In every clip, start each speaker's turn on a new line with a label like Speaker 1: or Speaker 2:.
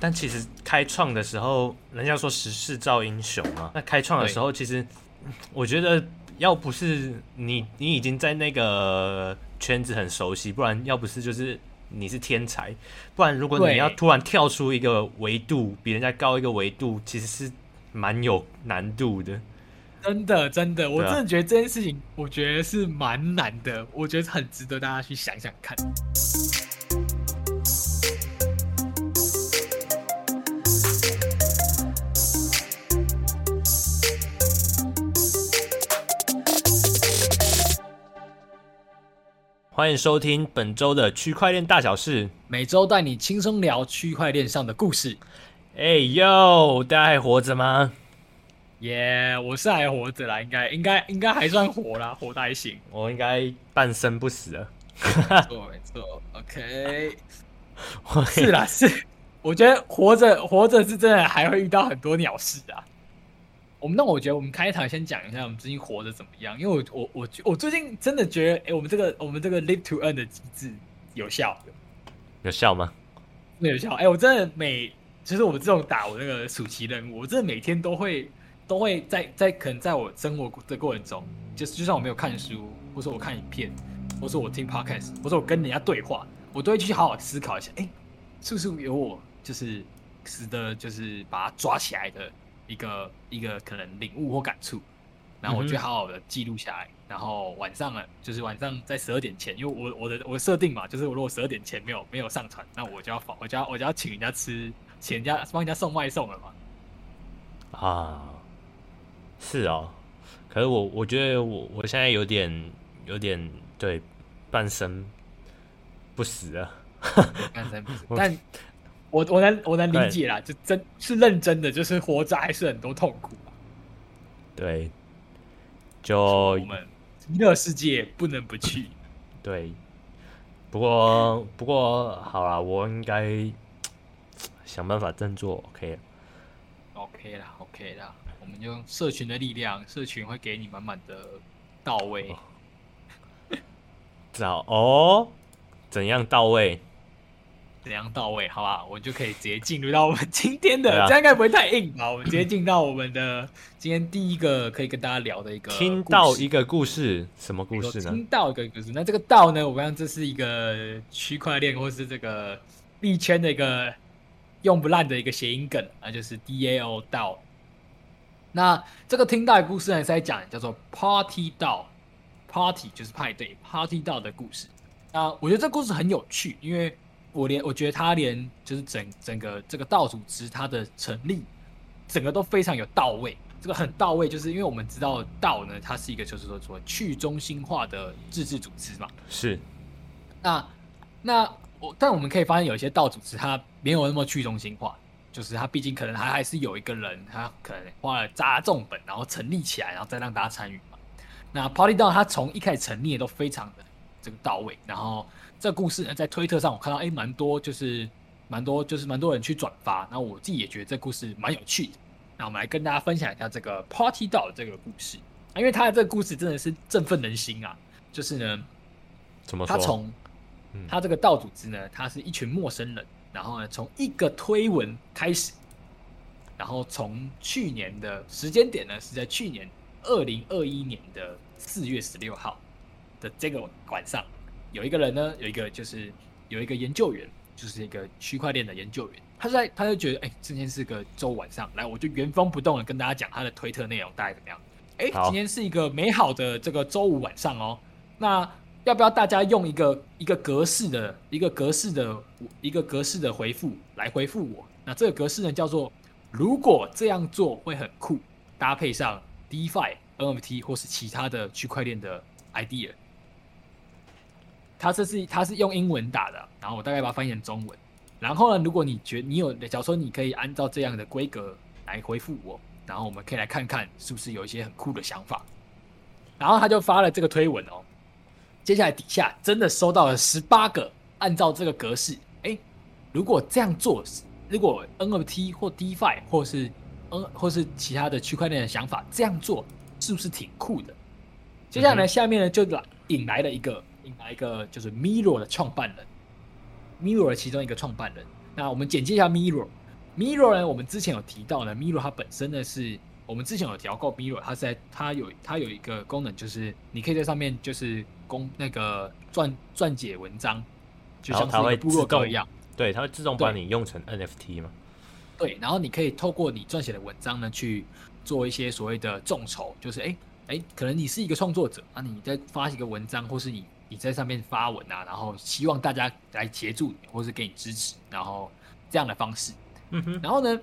Speaker 1: 但其实开创的时候，人家说时势造英雄嘛。那开创的时候，其实我觉得要不是你，你已经在那个圈子很熟悉，不然要不是就是你是天才，不然如果你要突然跳出一个维度，比人家高一个维度，其实是蛮有难度的。
Speaker 2: 真的，真的，我真的觉得这件事情，我觉得是蛮难的，我觉得很值得大家去想想看。
Speaker 1: 欢迎收听本周的区块链大小事，
Speaker 2: 每周带你轻松聊区块链上的故事。
Speaker 1: 哎呦，大家还活着吗？
Speaker 2: 耶，yeah, 我是还活着啦，应该应该应该还算活啦，活得还行。
Speaker 1: 我应该半生不死了。
Speaker 2: 没错没错，OK。是啦是，我觉得活着活着是真的，还会遇到很多鸟事啊。我们那我觉得我们开场先讲一下我们最近活得怎么样，因为我我我我最近真的觉得，哎、欸，我们这个我们这个 live to earn 的机制有效，
Speaker 1: 有效吗？
Speaker 2: 没有效。哎、欸，我真的每就是我们这种打我那个暑期任务，我真的每天都会都会在在可能在我生活的过程中，就是就算我没有看书，或者我看影片，或者我听 podcast，或者我跟人家对话，我都会去好好思考一下，哎、欸，是不是有我就是值得就是把它抓起来的。一个一个可能领悟或感触，然后我就好好的记录下来，嗯、然后晚上了，就是晚上在十二点前，因为我我的我的设定嘛，就是我如果十二点前没有没有上传，那我就要放我就要我就要请人家吃，请人家帮人家送外送了嘛。
Speaker 1: 啊，是哦，可是我我觉得我我现在有点有点对半生不死了，
Speaker 2: 半生不死，但。我我能我能理解啦，就真是认真的，就是活着还是很多痛苦。
Speaker 1: 对，就
Speaker 2: 我们娱乐世界不能不去。
Speaker 1: 对，不过不过好啦，我应该想办法振作。OK。
Speaker 2: OK 啦，OK 啦，我们用社群的力量，社群会给你满满的到位。
Speaker 1: 早哦，怎样到位？
Speaker 2: 怎样到位？好吧，我就可以直接进入到我们今天的，啊、这样应该不会太硬吧？我们直接进到我们的今天第一个可以跟大家聊的一个，
Speaker 1: 听到一个故事，什么故事呢？
Speaker 2: 听到一个故事，那这个道呢？我刚刚这是一个区块链或是这个币圈的一个用不烂的一个谐音梗啊，就是 DAO 道。那这个听到的故事呢，是在讲叫做 Party 道，Party 就是派对，Party 道的故事。那我觉得这个故事很有趣，因为。我连我觉得他连就是整整个这个道组织它的成立，整个都非常有到位。这个很到位，就是因为我们知道道呢，它是一个就是说说去中心化的自治组织嘛。
Speaker 1: 是。
Speaker 2: 那那我但我们可以发现有一些道组织它没有那么去中心化，就是它毕竟可能还还是有一个人，他可能花了砸重本，然后成立起来，然后再让大家参与嘛。那 Party 道它从一开始成立都非常的这个到位，然后。这个故事呢，在推特上我看到，哎，蛮多，就是蛮多，就是蛮多人去转发。那我自己也觉得这故事蛮有趣的。那我们来跟大家分享一下这个 Party 道的这个故事，因为他的这个故事真的是振奋人心啊！就是呢，
Speaker 1: 怎么说？
Speaker 2: 他从他这个道组织呢，他是一群陌生人，然后呢，从一个推文开始，然后从去年的时间点呢，是在去年二零二一年的四月十六号的这个晚上。有一个人呢，有一个就是有一个研究员，就是一个区块链的研究员，他在他就觉得，哎、欸，今天是个周晚上，来，我就原封不动的跟大家讲他的推特内容大概怎么样？哎、欸，今天是一个美好的这个周五晚上哦，那要不要大家用一个一个格式的一个格式的一个格式的回复来回复我？那这个格式呢叫做，如果这样做会很酷，搭配上 DeFi、NFT 或是其他的区块链的 idea。他这是他是用英文打的，然后我大概把它翻译成中文。然后呢，如果你觉得你有，假如说你可以按照这样的规格来回复我，然后我们可以来看看是不是有一些很酷的想法。然后他就发了这个推文哦。接下来底下真的收到了十八个按照这个格式，哎，如果这样做，如果 NFT 或 DeFi 或是嗯或是其他的区块链的想法这样做，是不是挺酷的？接下来呢，嗯、下面呢就来引来了一个。来一个就是 Mirror 的创办人，Mirror 的其中一个创办人。那我们简介一下 Mirror。Mirror 呢，我们之前有提到呢，Mirror 它本身呢是，我们之前有聊过 Mirror，它在它有它有一个功能，就是你可以在上面就是公那个撰撰写文章，就像是部落格一样，
Speaker 1: 对，它会自动把你用成 NFT 嘛。
Speaker 2: 对，然后你可以透过你撰写的文章呢，去做一些所谓的众筹，就是哎哎，可能你是一个创作者啊，你在发一个文章，或是你你在上面发文啊，然后希望大家来协助你，或是给你支持，然后这样的方式。嗯哼，然后呢，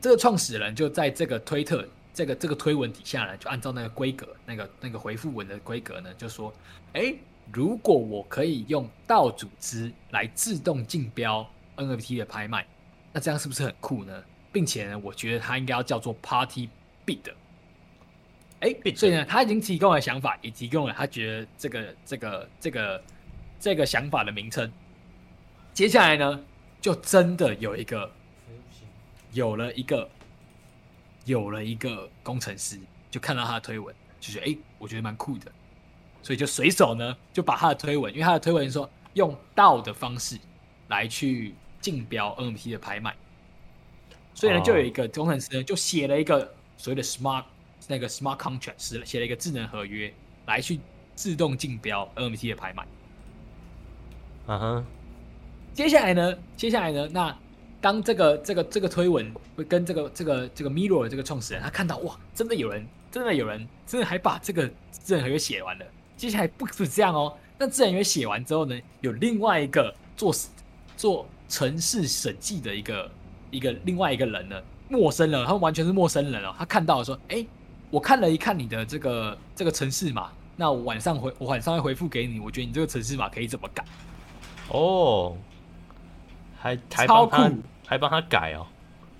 Speaker 2: 这个创始人就在这个推特这个这个推文底下呢，就按照那个规格，那个那个回复文的规格呢，就说，哎，如果我可以用道组织来自动竞标 NFT 的拍卖。那这样是不是很酷呢？并且呢，我觉得它应该要叫做 Party Bid。哎，所以呢，他已经提供了想法，也提供了他觉得这个这个这个这个想法的名称。接下来呢，就真的有一个，有了一个，有了一个工程师，就看到他的推文，就觉得哎，我觉得蛮酷的，所以就随手呢就把他的推文，因为他的推文说用道的方式来去。竞标 NFT 的拍卖，所以呢，就有一个工程师呢，就写了一个所谓的 smart 那个 smart contract，写了一个智能合约来去自动竞标 NFT 的拍卖。
Speaker 1: 嗯哼，
Speaker 2: 接下来呢，接下来呢，那当这个这个这个推文会跟这个这个这个 Mirror 的这个创始人，他看到哇，真的有人，真的有人，真的还把这个智能合约写完了。接下来不是这样哦，那智能合约写完之后呢，有另外一个做做。城市审计的一个一个另外一个人呢，陌生人，他们完全是陌生人哦。他看到说：“哎、欸，我看了一看你的这个这个城市码，那我晚上回我晚上会回复给你。我觉得你这个城市码可以怎么改？”
Speaker 1: 哦，还还
Speaker 2: 超酷，
Speaker 1: 还帮他改哦。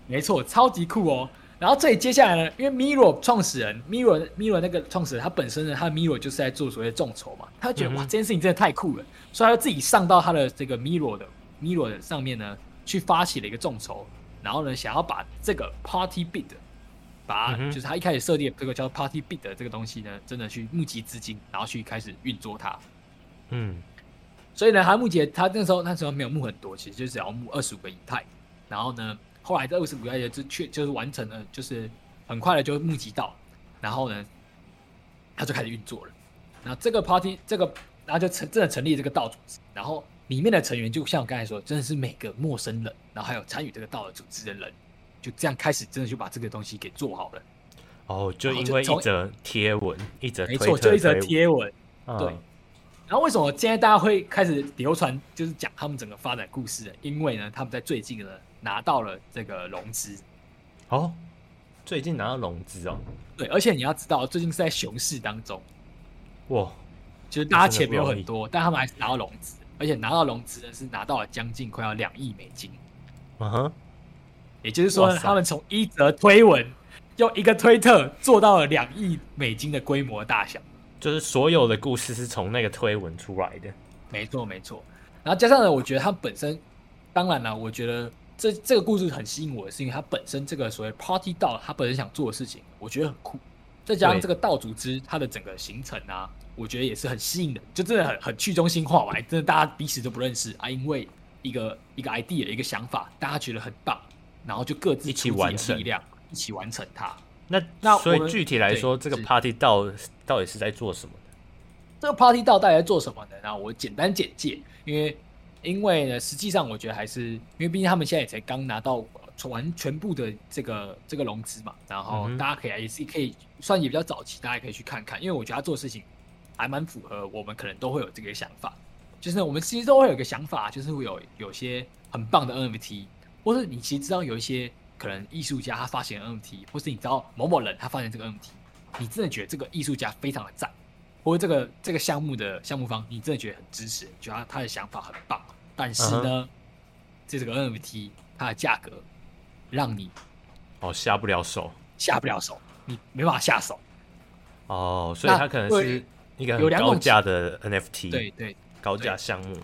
Speaker 2: 没错，超级酷哦。然后这里接下来呢，因为 Mirror 创始人 Mirror Mirror 那个创始人，他本身呢，他的 Mirror 就是在做所谓的众筹嘛。他觉得、嗯、哇，这件事情真的太酷了，所以他就自己上到他的这个 Mirror 的。Mirror 上面呢，去发起了一个众筹，然后呢，想要把这个 Party Bid，把、嗯、就是他一开始设定这个叫 Party Bit 的这个东西呢，真的去募集资金，然后去开始运作它。嗯，所以呢，他募集他那时候那时候没有募很多，其实就只要募二十五个以太。然后呢，后来这二十五个以太就确就是完成了，就是很快的就募集到，然后呢，他就开始运作了。那这个 Party 这个，然后就成真的成立这个道组织，然后。里面的成员就像我刚才说，真的是每个陌生人，然后还有参与这个道的组织的人，就这样开始，真的就把这个东西给做好了。
Speaker 1: 哦，就因为一则贴文，一则
Speaker 2: 没错，就一则贴文。嗯、对。然后为什么现在大家会开始流传，就是讲他们整个发展故事呢？因为呢，他们在最近呢拿到了这个融资。
Speaker 1: 哦，最近拿到融资哦。
Speaker 2: 对，而且你要知道，最近是在熊市当中。
Speaker 1: 哇！
Speaker 2: 就是大家钱没有很多，但他们还是拿到融资。而且拿到融资呢，是拿到了将近快要两亿美金。
Speaker 1: 嗯哼，
Speaker 2: 也就是说，他们从一则推文用一个推特做到了两亿美金的规模大小。
Speaker 1: 就是所有的故事是从那个推文出来的。
Speaker 2: 没错，没错。然后加上呢，我觉得它本身，当然了，我觉得这这个故事很吸引我的是因为它本身这个所谓 Party DAO，它本身想做的事情，我觉得很酷。再加上这个道组织，它的整个行程啊。我觉得也是很吸引的，就真的很很去中心化嘛，真的大家彼此都不认识啊，因为一个一个 idea 一个想法，大家觉得很棒，然后就各自
Speaker 1: 一起完成力
Speaker 2: 量，一起完成它。
Speaker 1: 那那所以具体来说，这个 Party DAO 到底是在做什么的？
Speaker 2: 这个 Party 到底在做什么呢？那我简单简介，因为因为呢，实际上我觉得还是因为毕竟他们现在也才刚拿到完全部的这个这个融资嘛，然后大家可以也是可以算也比较早期，大家可以去看看，因为我觉得他做事情。还蛮符合我们可能都会有这个想法，就是我们其实都会有一个想法，就是会有有些很棒的 NFT，或是你其实知道有一些可能艺术家他发行 NFT，或是你知道某某人他发行这个 NFT，你真的觉得这个艺术家非常的赞，或者这个这个项目的项目方你真的觉得很支持，觉得他他的想法很棒，但是呢，这、uh-huh. 这个 NFT 它的价格让你
Speaker 1: 哦下不了手，
Speaker 2: 下不了手，你没办法下手
Speaker 1: 哦，所以它可能是。一个很高价的 NFT，
Speaker 2: 对对，
Speaker 1: 高价项目，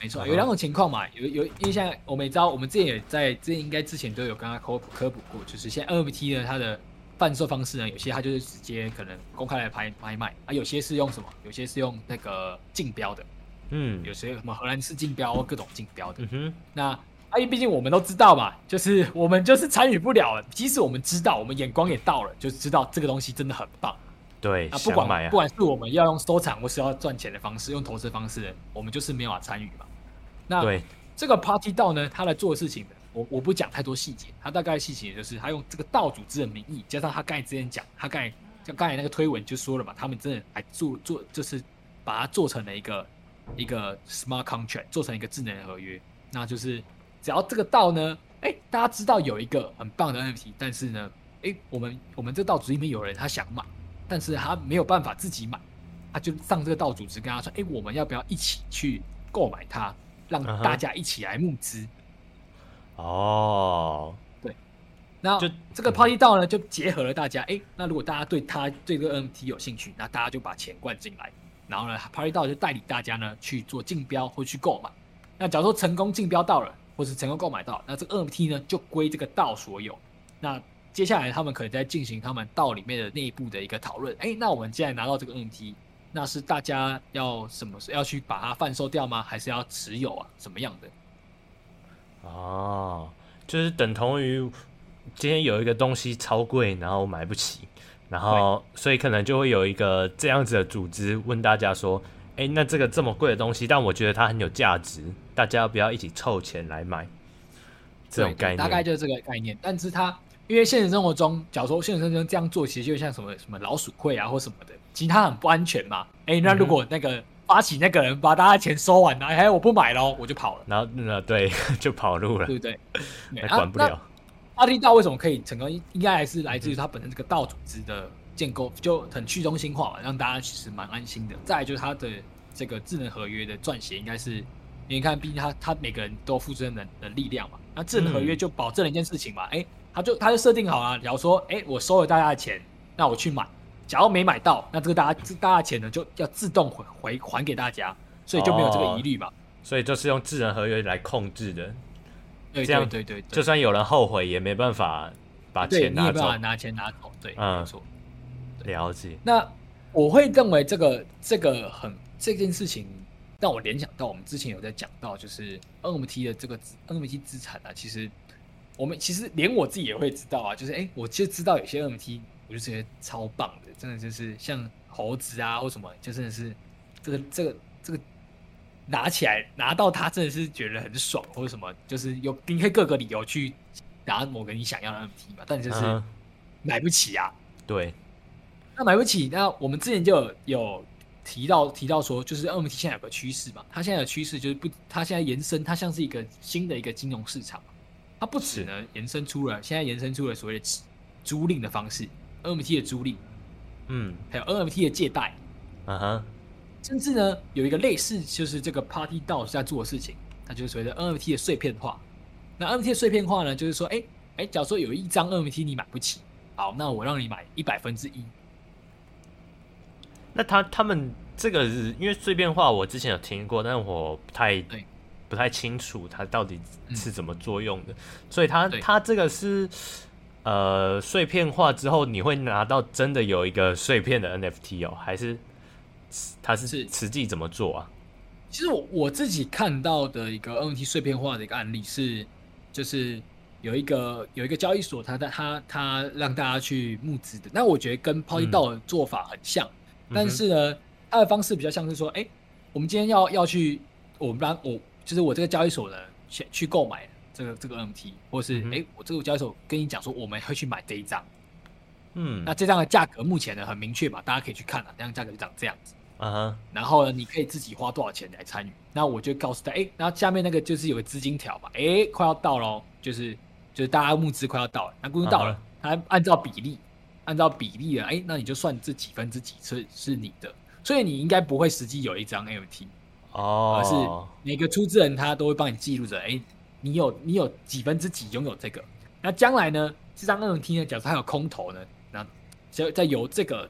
Speaker 2: 没错，有两种情况嘛，有有，因为现在我们也知道，我们之前也在之前应该之前都有跟他科普科普过，就是现在 NFT 呢，它的贩售方式呢，有些它就是直接可能公开来拍拍卖啊，有些是用什么，有些是用那个竞标的，嗯，有些什么荷兰式竞标，各种竞标的，嗯哼，那啊，因为毕竟我们都知道嘛，就是我们就是参与不了了。即使我们知道，我们眼光也到了，就知道这个东西真的很棒。
Speaker 1: 对，
Speaker 2: 啊，不管
Speaker 1: 买啊
Speaker 2: 不管是我们要用收藏或是要赚钱的方式，用投资方式，我们就是没有法参与嘛。那这个 Party DAO 呢，他来做的事情，我我不讲太多细节，他大概细节就是他用这个道组织的名义，加上他刚才之前讲，他刚才像刚才那个推文就说了嘛，他们真的还做做就是把它做成了一个一个 smart contract，做成一个智能合约，那就是。只要这个道呢，哎，大家知道有一个很棒的 NFT，但是呢，哎，我们我们这个道组织里面有人他想买，但是他没有办法自己买，他就上这个道组织跟他说，哎，我们要不要一起去购买它，让大家一起来募资？
Speaker 1: 哦、uh-huh.，
Speaker 2: 对，那
Speaker 1: 就
Speaker 2: 这个 Party DAO 呢，就结合了大家，哎，那如果大家对他对这个 NFT 有兴趣，那大家就把钱灌进来，然后呢，Party DAO 就带领大家呢去做竞标或去购买。那假如说成功竞标到了。或是成功购买到，那这个 NFT 呢就归这个道所有。那接下来他们可能在进行他们道里面的内部的一个讨论。哎，那我们既然拿到这个 NFT，那是大家要什么？要去把它贩售掉吗？还是要持有啊？什么样的？
Speaker 1: 哦，就是等同于今天有一个东西超贵，然后买不起，然后所以可能就会有一个这样子的组织问大家说。哎，那这个这么贵的东西，但我觉得它很有价值，大家要不要一起凑钱来买？这种概念
Speaker 2: 大概就是这个概念。但是它因为现实生活中，假如说现实生活中这样做，其实就像什么什么老鼠会啊或什么的，其实它很不安全嘛。哎，那如果那个发起那个人把大家钱收完了，哎，我不买了，我就跑了。
Speaker 1: 然后那对，就跑路了，
Speaker 2: 对不对？
Speaker 1: 还管不了。
Speaker 2: 阿迪道为什么可以成功？应该还是来自于他本身这个道组织的。建构就很去中心化嘛，让大家其实蛮安心的。再来就是他的这个智能合约的撰写，应该是你看，毕竟他他每个人都付出的的力量嘛。那智能合约就保证了一件事情嘛，哎、嗯，他就他就设定好了，假如说，哎，我收了大家的钱，那我去买，假如没买到，那这个大家这大家的钱呢就要自动回回还给大家，所以就没有这个疑虑嘛、哦。
Speaker 1: 所以就是用智能合约来控制的，
Speaker 2: 对对对对，
Speaker 1: 就算有人后悔，也没办法把钱拿走，
Speaker 2: 没办法拿钱拿走，对，嗯、没错。
Speaker 1: 了解。
Speaker 2: 那我会认为这个这个很这件事情让我联想到我们之前有在讲到，就是 NFT 的这个 NFT 资产啊，其实我们其实连我自己也会知道啊，就是哎、欸，我就知道有些 NFT 我就觉得超棒的，真的就是像猴子啊或什么，就真的是这个这个这个拿起来拿到它真的是觉得很爽，或者什么，就是有你可以各个理由去拿某个你想要的 NFT 嘛，但就是买不起啊，
Speaker 1: 对。
Speaker 2: 那买不起，那我们之前就有，有提到提到说，就是 NFT 现在有个趋势嘛，它现在的趋势就是不，它现在延伸，它像是一个新的一个金融市场，它不止呢延伸出了，现在延伸出了所谓的租赁的方式，NFT 的租赁，嗯，还有 NFT 的借贷，嗯哼，甚至呢有一个类似就是这个 Party DAO 在做的事情，它就是所谓的 NFT 的碎片化。那 NFT 的碎片化呢，就是说，哎、欸、哎、欸，假如说有一张 NFT 你买不起，好，那我让你买一百分之一。
Speaker 1: 那他他们这个是因为碎片化，我之前有听过，但是我不太不太清楚它到底是怎么作用的。嗯、所以它它这个是呃碎片化之后，你会拿到真的有一个碎片的 NFT 哦，还是它是是实际怎么做啊？
Speaker 2: 其实我我自己看到的一个 NFT 碎片化的一个案例是，就是有一个有一个交易所，它在它它让大家去募资的。那我觉得跟 Party DAO 的做法很像。嗯但是呢，它的方式比较像是说，哎、欸，我们今天要要去，我们让我就是我这个交易所呢，去去购买这个这个 NFT，或是哎、欸，我这个交易所跟你讲说，我们会去买这一张，嗯，那这张的价格目前呢很明确嘛，大家可以去看啊，这张价格就长这样子，啊哈，然后呢，你可以自己花多少钱来参与，那我就告诉他，哎、欸，然后下面那个就是有个资金条嘛，哎、欸，快要到喽，就是就是大家募资快要到了，那估计到了，他按照比例。按照比例了，哎、欸，那你就算这几分之几是是你的，所以你应该不会实际有一张 NFT 哦，而是每个出资人他都会帮你记录着，哎、欸，你有你有几分之几拥有这个，那将来呢，这张 NFT 呢，假如它有空投呢，那再再由这个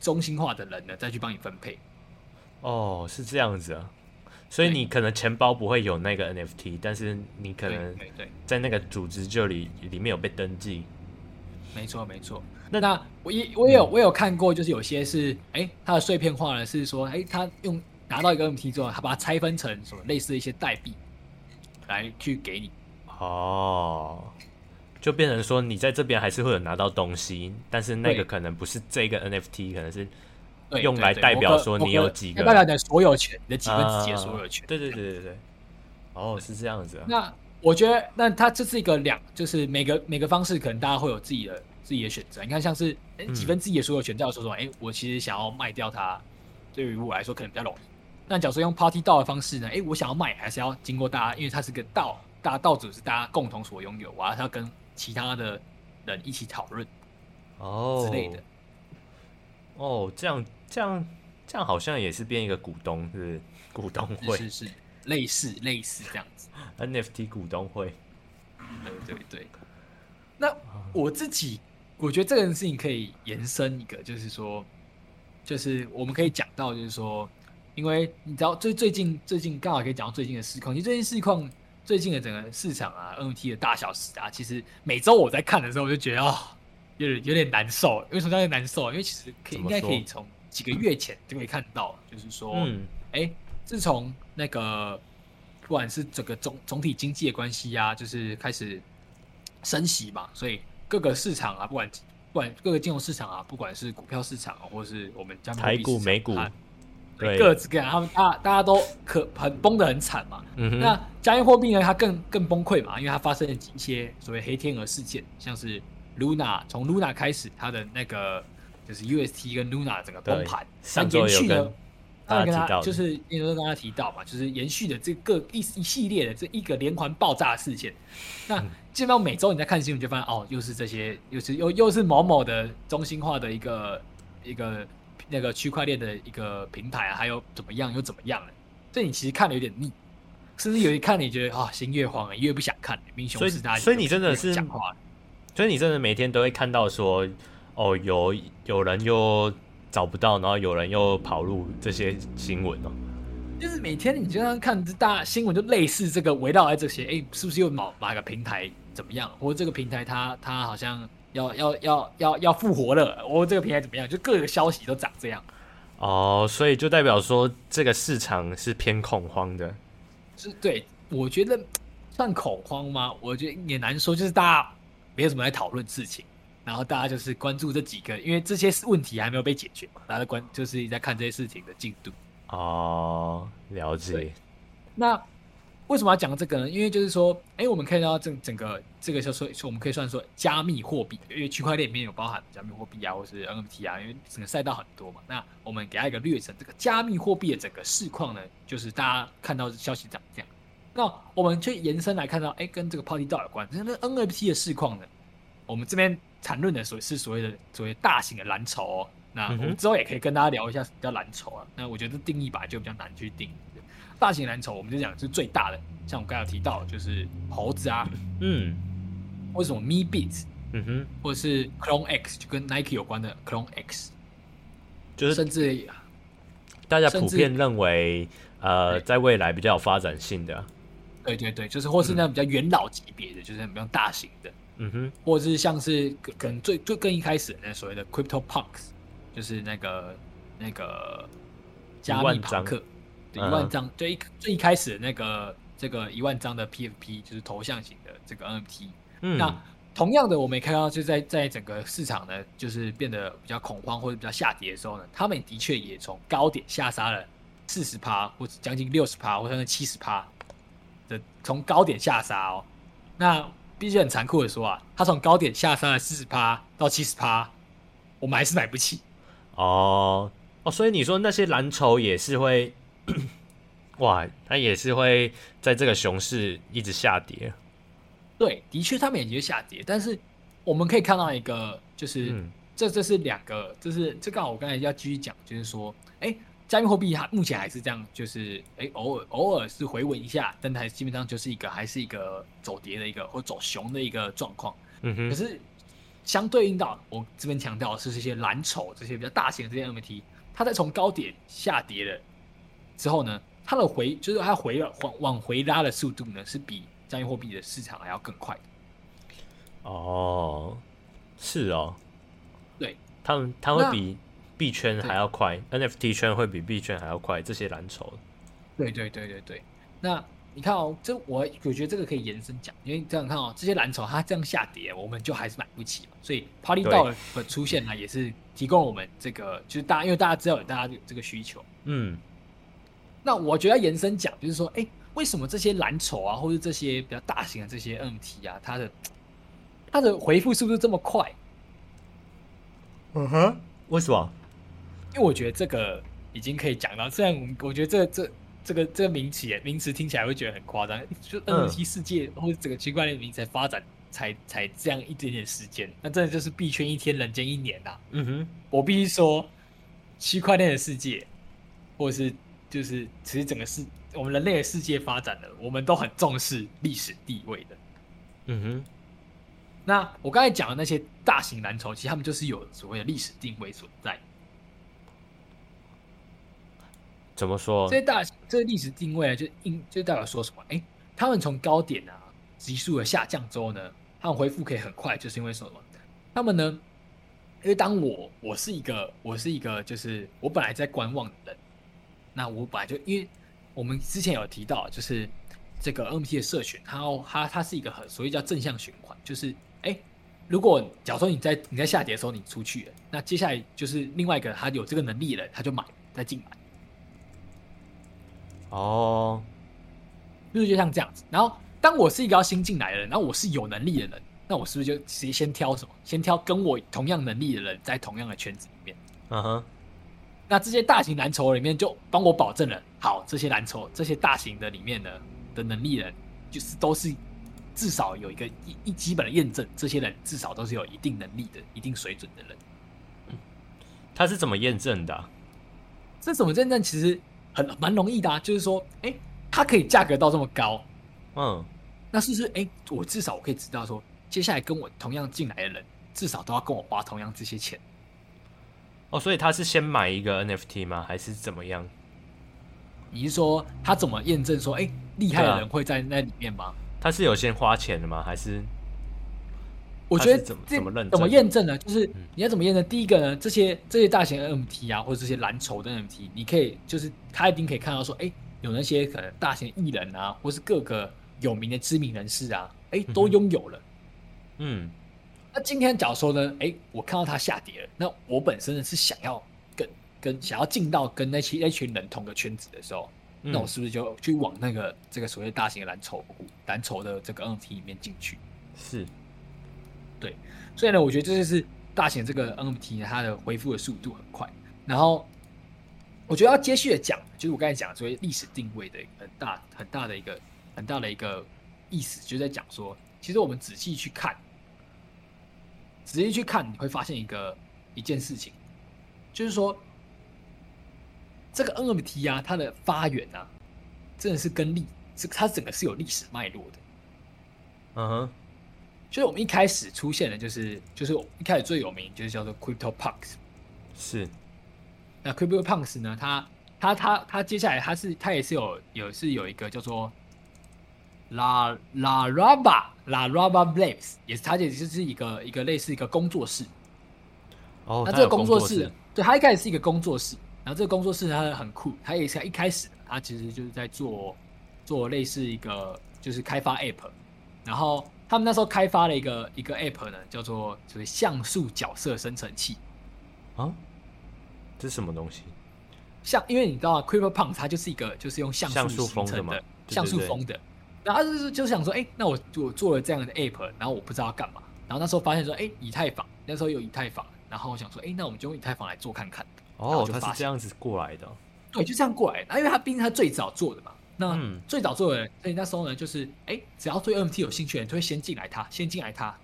Speaker 2: 中心化的人呢再去帮你分配。
Speaker 1: 哦，是这样子啊，所以你可能钱包不会有那个 NFT，但是你可能在那个组织这里里面有被登记。
Speaker 2: 没错，没错。那那我也我也有我有看过，就是有些是哎，它的碎片化呢是说，哎，他用拿到一个 NFT 之后，他把它拆分成什么类似的一些代币来去给你。
Speaker 1: 哦，就变成说你在这边还是会有拿到东西，但是那个可能不是这个 NFT，可能是用来代表说你有几个，
Speaker 2: 代表你的所有权，你的几分之几的所有权。
Speaker 1: 对对对对对。哦，是这样子啊。
Speaker 2: 那我觉得，那它这是一个两，就是每个每个方式，可能大家会有自己的自己的选择。你看，像是几分之一的所有权，叫说说，哎、嗯，我其实想要卖掉它，对于我来说可能比较容易。那假如说用 Party DAO 的方式呢？哎，我想要卖，还是要经过大家，因为它是个 DAO，大家道主是大家共同所拥有，我还是要跟其他的人一起讨论
Speaker 1: 哦
Speaker 2: 之类的。
Speaker 1: 哦，这样这样这样好像也是变一个股东，是，是 股东会，
Speaker 2: 是是，是类似类似这样子。
Speaker 1: NFT 股东会，
Speaker 2: 对对对。那我自己我觉得这件事情可以延伸一个，就是说，就是我们可以讲到，就是说。因为你知道最最近最近刚好可以讲到最近的市况，其实最近市况最近的整个市场啊，NFT 的大小时啊，其实每周我在看的时候，我就觉得哦，有点有点难受。为什么叫难受？因为其实可以应该可以从几个月前就可以看到，就是说，嗯，哎，自从那个不管是整个总总体经济的关系啊，就是开始升息嘛，所以各个市场啊，不管不管各个金融市场啊，不管是股票市场，啊，或是我们
Speaker 1: 台股、美股。
Speaker 2: 对各自各样，他们大大家都可很崩得很惨嘛。嗯、那加密货币呢？它更更崩溃嘛，因为它发生了一些所谓黑天鹅事件，像是 Luna 从 Luna 开始，它的那个就是 UST 跟 Luna 整个崩盘，延续的，他跟他就是那时候跟他提到嘛，就是延续的这个一一系列的这一个连环爆炸事件。那基本上每周你在看新闻，就发现哦，又是这些，又是又又是某某的中心化的一个一个。那个区块链的一个平台啊，还有怎么样又怎么样了？这你其实看的有点腻，甚至有一看你觉得啊、哦，心越慌了，越不想看。英雄
Speaker 1: 所以你真的是讲话，所以你真的每天都会看到说，哦，有有人又找不到，然后有人又跑路这些新闻哦。
Speaker 2: 就是每天你就像看大新闻，就类似这个围绕在这些，哎，是不是又某哪个平台怎么样？或者这个平台它它好像。要要要要要复活了！我、哦、这个平台怎么样？就各个消息都长这样
Speaker 1: 哦，所以就代表说这个市场是偏恐慌的。
Speaker 2: 是对，我觉得算恐慌吗？我觉得也难说，就是大家没有什么来讨论事情，然后大家就是关注这几个，因为这些问题还没有被解决嘛，大家关就是在看这些事情的进度。
Speaker 1: 哦，了解。
Speaker 2: 那。为什么要讲这个呢？因为就是说，哎、欸，我们看到整整个这个叫说，我们可以算说加密货币，因为区块链里面有包含加密货币啊，或是 NFT 啊，因为整个赛道很多嘛。那我们给它一个略称，这个加密货币的整个市况呢，就是大家看到的消息涨这样。那我们去延伸来看到，哎、欸，跟这个 Party DAO 有关，那 NFT 的市况呢，我们这边谈论的所是所谓的所谓大型的蓝筹哦。那我们之后也可以跟大家聊一下什么叫蓝筹啊。那我觉得定义吧就比较难去定。大型蓝筹，我们就讲是最大的，像我刚才提到，就是猴子啊，嗯，为什么？Meebits，嗯哼，或者是 Clone X，就跟 Nike 有关的 Clone X，
Speaker 1: 就是
Speaker 2: 甚至
Speaker 1: 大家普遍认为，呃，在未来比较有发展性的，
Speaker 2: 对对对，就是或是那种比较元老级别的，嗯、就是比较大型的，
Speaker 1: 嗯哼，
Speaker 2: 或者是像是可能最最更一开始的那所谓的 Crypto Punks，就是那个那个加密庞克。一万张，最一最一开始的那个这个一万张的 PFP 就是头像型的这个 NFT。嗯，那同样的，我们也看到就在在整个市场呢，就是变得比较恐慌或者比较下跌的时候呢，他们的确也从高点下杀了四十趴或者将近六十趴或者七十趴的从高点下杀哦。那必须很残酷的说啊，他从高点下杀了四十趴到七十趴，我们还是买不起。
Speaker 1: 哦哦，所以你说那些蓝筹也是会。哇，它也是会在这个熊市一直下跌。
Speaker 2: 对，的确，他们也是下跌。但是我们可以看到一个，就是、嗯、这这是两个，这是这刚好我刚才要继续讲，就是说，哎，加密货币它目前还是这样，就是哎，偶尔偶尔是回稳一下，但它基本上就是一个还是一个走跌的一个或走熊的一个状况。嗯哼。可是相对应到我这边强调的是这些蓝筹，这些比较大型的这些 NFT，它在从高点下跌了。之后呢，它的回就是它回了往往回拉的速度呢，是比加密货币的市场还要更快的。
Speaker 1: 哦，是哦，
Speaker 2: 对，
Speaker 1: 他们它会比币圈还要快，NFT 圈会比币圈还要快，这些蓝筹。
Speaker 2: 对对对对对。那你看哦，这我我觉得这个可以延伸讲，因为这样看哦，这些蓝筹它这样下跌，我们就还是买不起嘛。所以 Party Dog 的出现呢，也是提供我们这个，就是大家因为大家知道有大家有这个需求。嗯。那我觉得延伸讲，就是说，哎，为什么这些蓝筹啊，或者这些比较大型的这些 NFT 啊，它的 它的回复是不是这么快？
Speaker 1: 嗯哼，为什么？
Speaker 2: 因为我觉得这个已经可以讲到，虽然我我觉得这这。这个这个名词名词听起来会觉得很夸张，就 NFT 世界或者整个区块链名词发展才才这样一点点时间，那真的就是币圈一天，人间一年呐。嗯哼，我必须说，区块链的世界，或者是就是其实整个世我们人类的世界发展的，我们都很重视历史地位的。嗯哼，那我刚才讲的那些大型蓝筹，其实他们就是有所谓的历史定位所在。
Speaker 1: 怎么说？
Speaker 2: 这些大这个历史定位就应就代表说什么？哎，他们从高点啊急速的下降之后呢，他们恢复可以很快，就是因为什么？他们呢？因为当我我是一个我是一个就是我本来在观望的人，那我本来就因为我们之前有提到，就是这个 NFT 的社群，它它它是一个很所谓叫正向循环，就是哎，如果假如说你在你在下跌的时候你出去了，那接下来就是另外一个他有这个能力的人，他就买再进来。
Speaker 1: 哦，
Speaker 2: 就是就像这样子。然后，当我是一个要新进来的人，然后我是有能力的人，那我是不是就直接先挑什么？先挑跟我同样能力的人，在同样的圈子里面。嗯哼。那这些大型蓝筹里面，就帮我保证了，好，这些蓝筹，这些大型的里面的的能力人，就是都是至少有一个一一基本的验证，这些人至少都是有一定能力的、一定水准的人。
Speaker 1: 嗯。他是怎么验证的啊？
Speaker 2: 这怎么验证？其实。很蛮容易的啊，就是说，哎、欸，它可以价格到这么高，嗯，那是不是？哎、欸，我至少我可以知道说，接下来跟我同样进来的人，至少都要跟我花同样这些钱。
Speaker 1: 哦，所以他是先买一个 NFT 吗？还是怎么样？
Speaker 2: 你是说他怎么验证说，哎、欸，厉害的人会在那里面吗？
Speaker 1: 他是有先花钱的吗？还是？
Speaker 2: 我觉得怎么怎么认怎么验证呢？就是你要怎么验证？第一个呢，这些这些大型 NFT 啊，或者这些蓝筹的 NFT，你可以就是他一定可以看到说，哎，有那些可能大型艺人啊，或是各个有名的知名人士啊，哎，都拥有了。嗯，那今天假如说呢，哎，我看到它下跌了，那我本身呢是想要跟跟想要进到跟那些那群人同个圈子的时候，那我是不是就去往那个这个所谓大型的蓝筹股、蓝筹的这个 NFT 里面进去？
Speaker 1: 是。
Speaker 2: 对，所以呢，我觉得这就是大型这个 NFT 它的恢复的速度很快。然后，我觉得要接续的讲，就是我刚才讲所谓历史定位的很大很大的一个很大的一个意思，就是在讲说，其实我们仔细去看，仔细去看，你会发现一个一件事情，就是说，这个 NFT 啊，它的发源啊，真的是跟历，是它整个是有历史脉络的。嗯哼。就是我们一开始出现的，就是就是一开始最有名，就是叫做 Crypto Punks。
Speaker 1: 是。
Speaker 2: 那 Crypto Punks 呢？它它它它接下来它是它也是有有是有一个叫做 La La Raba La Raba Labs，也是它也就是一个一个类似一个工作室。
Speaker 1: 哦。
Speaker 2: 那这个工作室，对，它一开始是一个工作室，然后这个工作室它很酷，它也是一开始它其实就是在做做类似一个就是开发 App，然后。他们那时候开发了一个一个 app 呢，叫做就是像素角色生成器
Speaker 1: 啊，这是什么东西？
Speaker 2: 像，因为你知道啊，Creeper Punk 它就是一个就是用像素形成的像素风的，然后就是就想说，哎、欸，那我我做了这样的 app，然后我不知道要干嘛，然后那时候发现说，哎、欸，以太坊那时候有以太坊，然后我想说，哎、欸，那我们就用以太坊来做看看。
Speaker 1: 哦，它是这样子过来的，
Speaker 2: 对，就这样过来的，因为他毕竟它最早做的嘛。那最早做的人，所以那时候呢，就是哎、欸，只要对 NFT 有兴趣的人，就会先进来他，先进来他。啊、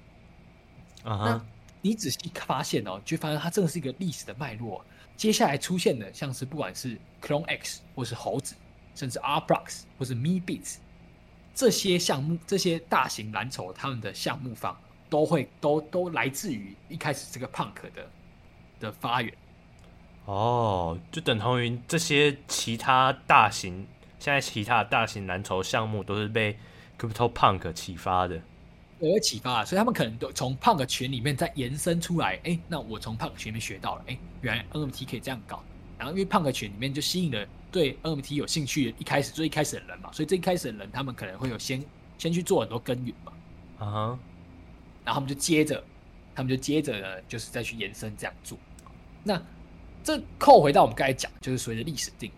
Speaker 2: uh-huh. 那你仔细发现哦，就发现它真的是一个历史的脉络。接下来出现的，像是不管是 Clone X，或是猴子，甚至 Art Blocks，或是 Meebits，这些项目，这些大型蓝筹，他们的项目方都会都都来自于一开始这个 Punk 的的发源。
Speaker 1: 哦，就等同于这些其他大型。现在其他的大型蓝筹项目都是被 Crypto Punk 启发的，我
Speaker 2: 有启发，所以他们可能都从 Punk 群里面再延伸出来。哎，那我从 Punk 群里面学到了，哎，原来 NFT 可以这样搞，然然后因为 Punk 群里面就吸引了对 NFT 有兴趣的一开始最一开始的人嘛，所以最一开始的人他们可能会有先先去做很多耕耘嘛，
Speaker 1: 啊哈，
Speaker 2: 然后他们就接着，他们就接着呢，就是再去延伸这样做。那这扣回到我们刚才讲，就是所谓的历史定，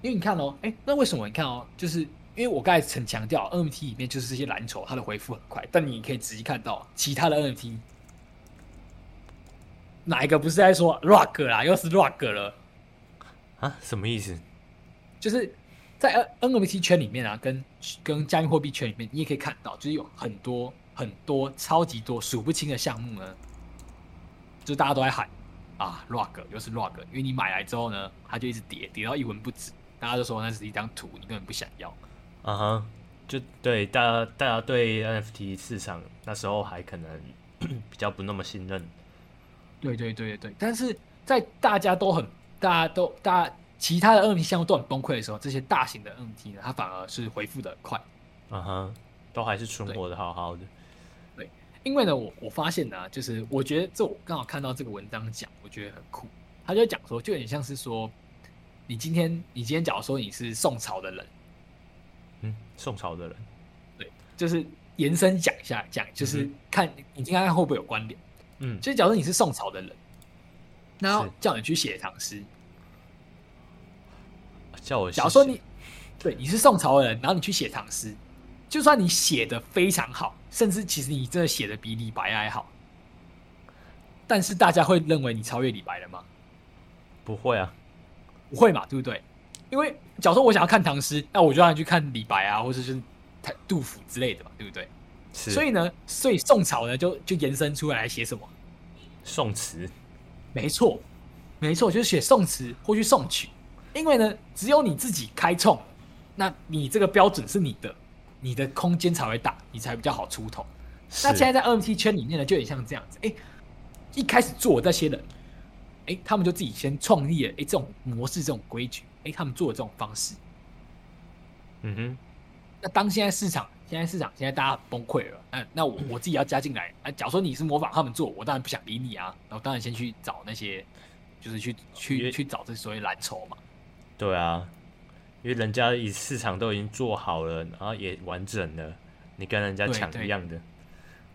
Speaker 2: 因为你看哦，哎，那为什么你看哦，就是因为我刚才曾强调 NFT 里面就是这些蓝筹，它的回复很快，但你可以仔细看到其他的 NFT。哪一个不是在说 rock 啦？又是 rock 了
Speaker 1: 啊？什么意思？
Speaker 2: 就是在 N NFT 圈里面啊，跟跟加密货币圈里面，你也可以看到，就是有很多很多超级多数不清的项目呢，就大家都在喊啊 rock 又是 rock，因为你买来之后呢，它就一直跌，跌到一文不值，大家都说那是一张图，你根本不想要。
Speaker 1: 啊哈，就对大家大家对 NFT 市场那时候还可能 比较不那么信任。
Speaker 2: 对对对对，但是在大家都很，大家都大家其他的 NFT 项目都很崩溃的时候，这些大型的 NFT 呢，它反而是恢复的快，
Speaker 1: 嗯哼，都还是存活的好好的。
Speaker 2: 对，因为呢，我我发现呢，就是我觉得这我刚好看到这个文章讲，我觉得很酷。他就讲说，就有点像是说，你今天你今天假如说你是宋朝的人，
Speaker 1: 嗯，宋朝的人，
Speaker 2: 对，就是延伸讲一下，讲就是看、嗯、你今天看会不会有关联。嗯，其实假如你是宋朝的人，然后叫你去写唐诗，
Speaker 1: 叫我
Speaker 2: 假如说你对你是宋朝的人，然后你去写唐诗，就算你写的非常好，甚至其实你真的写的比李白还好，但是大家会认为你超越李白了吗？
Speaker 1: 不会啊，
Speaker 2: 不会嘛，对不对？因为假如说我想要看唐诗，那我就让你去看李白啊，或者是杜甫之类的嘛，对不对？所以呢，所以宋朝呢就就延伸出来写什么？
Speaker 1: 宋词。
Speaker 2: 没错，没错，就是写宋词或去宋曲。因为呢，只有你自己开创，那你这个标准是你的，你的空间才会大，你才比较好出头。那现在在 NFT 圈里面呢，就很像这样子。哎，一开始做这些人，哎，他们就自己先创立了哎这种模式、这种规矩，哎，他们做的这种方式。
Speaker 1: 嗯哼。
Speaker 2: 那当现在市场。现在市场现在大家崩溃了，嗯，那我我自己要加进来，啊，假如说你是模仿他们做，我当然不想理你啊，然后当然先去找那些，就是去去去找这所谓蓝筹嘛。
Speaker 1: 对啊，因为人家以市场都已经做好了，然后也完整了，你跟人家抢一样的。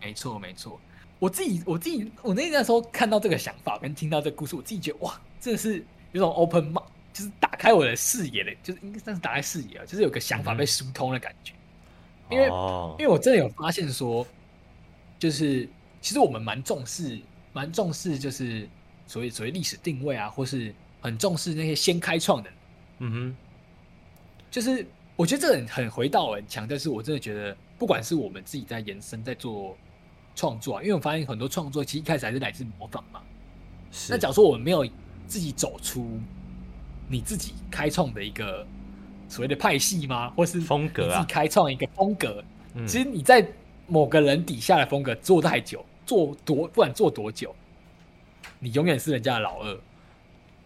Speaker 2: 没错没错，我自己我自己我那那时候看到这个想法跟听到这个故事，我自己觉得哇，真的是有种 open mind，就是打开我的视野的，就是应该算是打开视野，就是有个想法被疏通的感觉。嗯因为，因为我真的有发现说，就是其实我们蛮重视，蛮重视，就是所谓所谓历史定位啊，或是很重视那些先开创的。
Speaker 1: 嗯哼，
Speaker 2: 就是我觉得这很很回到很强，但是我真的觉得，不管是我们自己在延伸在做创作啊，因为我发现很多创作其实一开始还是来自模仿嘛。那假如说我们没有自己走出你自己开创的一个。所谓的派系吗？或是风格啊？自己开创一个风格。其实你在某个人底下的风格做太久，做多不管做多久，你永远是人家的老二，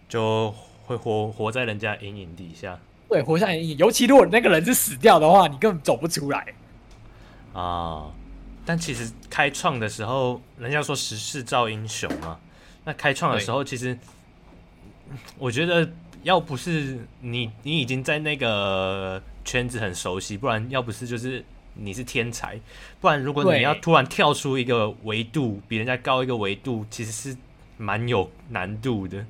Speaker 1: 就会活活在人家阴影底下。
Speaker 2: 对，活在阴影。尤其如果那个人是死掉的话，你根本走不出来
Speaker 1: 啊。但其实开创的时候，人家说时势造英雄嘛。那开创的时候，其实我觉得。要不是你，你已经在那个圈子很熟悉，不然要不是就是你是天才，不然如果你要突然跳出一个维度，比人家高一个维度，其实是蛮有难度的。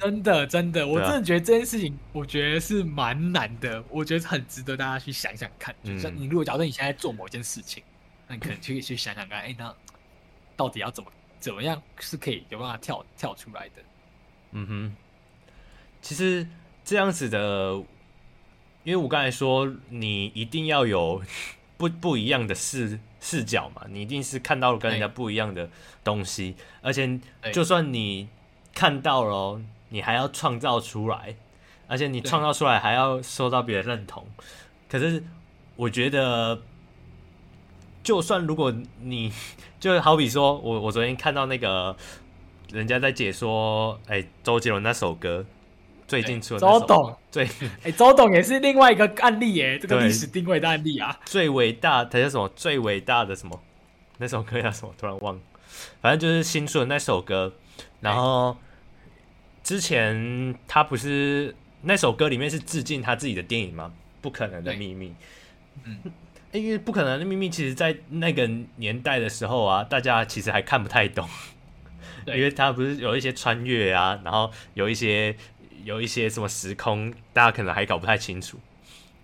Speaker 2: 真的，真的，我真的觉得这件事情，我觉得是蛮难的。我觉得很值得大家去想想看。就是你如果假设你现在做某件事情，那你可能去去想想看，哎，那到底要怎么怎么样是可以有办法跳跳出来的？
Speaker 1: 嗯哼。其实这样子的，因为我刚才说，你一定要有 不不一样的视视角嘛，你一定是看到了跟人家不一样的东西，而且就算你看到了，你还要创造出来，而且你创造出来还要受到别人认同。可是我觉得，就算如果你 就好比说我我昨天看到那个人家在解说，哎，周杰伦那首歌。最近出的周
Speaker 2: 董
Speaker 1: 最
Speaker 2: 哎，周董也是另外一个案例耶，这个历史定位的案例啊。
Speaker 1: 最伟大，他叫什么？最伟大的什么？那首歌叫什么？突然忘了。反正就是新出的那首歌。然后之前他不是那首歌里面是致敬他自己的电影吗？不可能的秘密。嗯，因为不可能的秘密，其实在那个年代的时候啊，大家其实还看不太懂，因为他不是有一些穿越啊，然后有一些有一些什么时空，大家可能还搞不太清楚。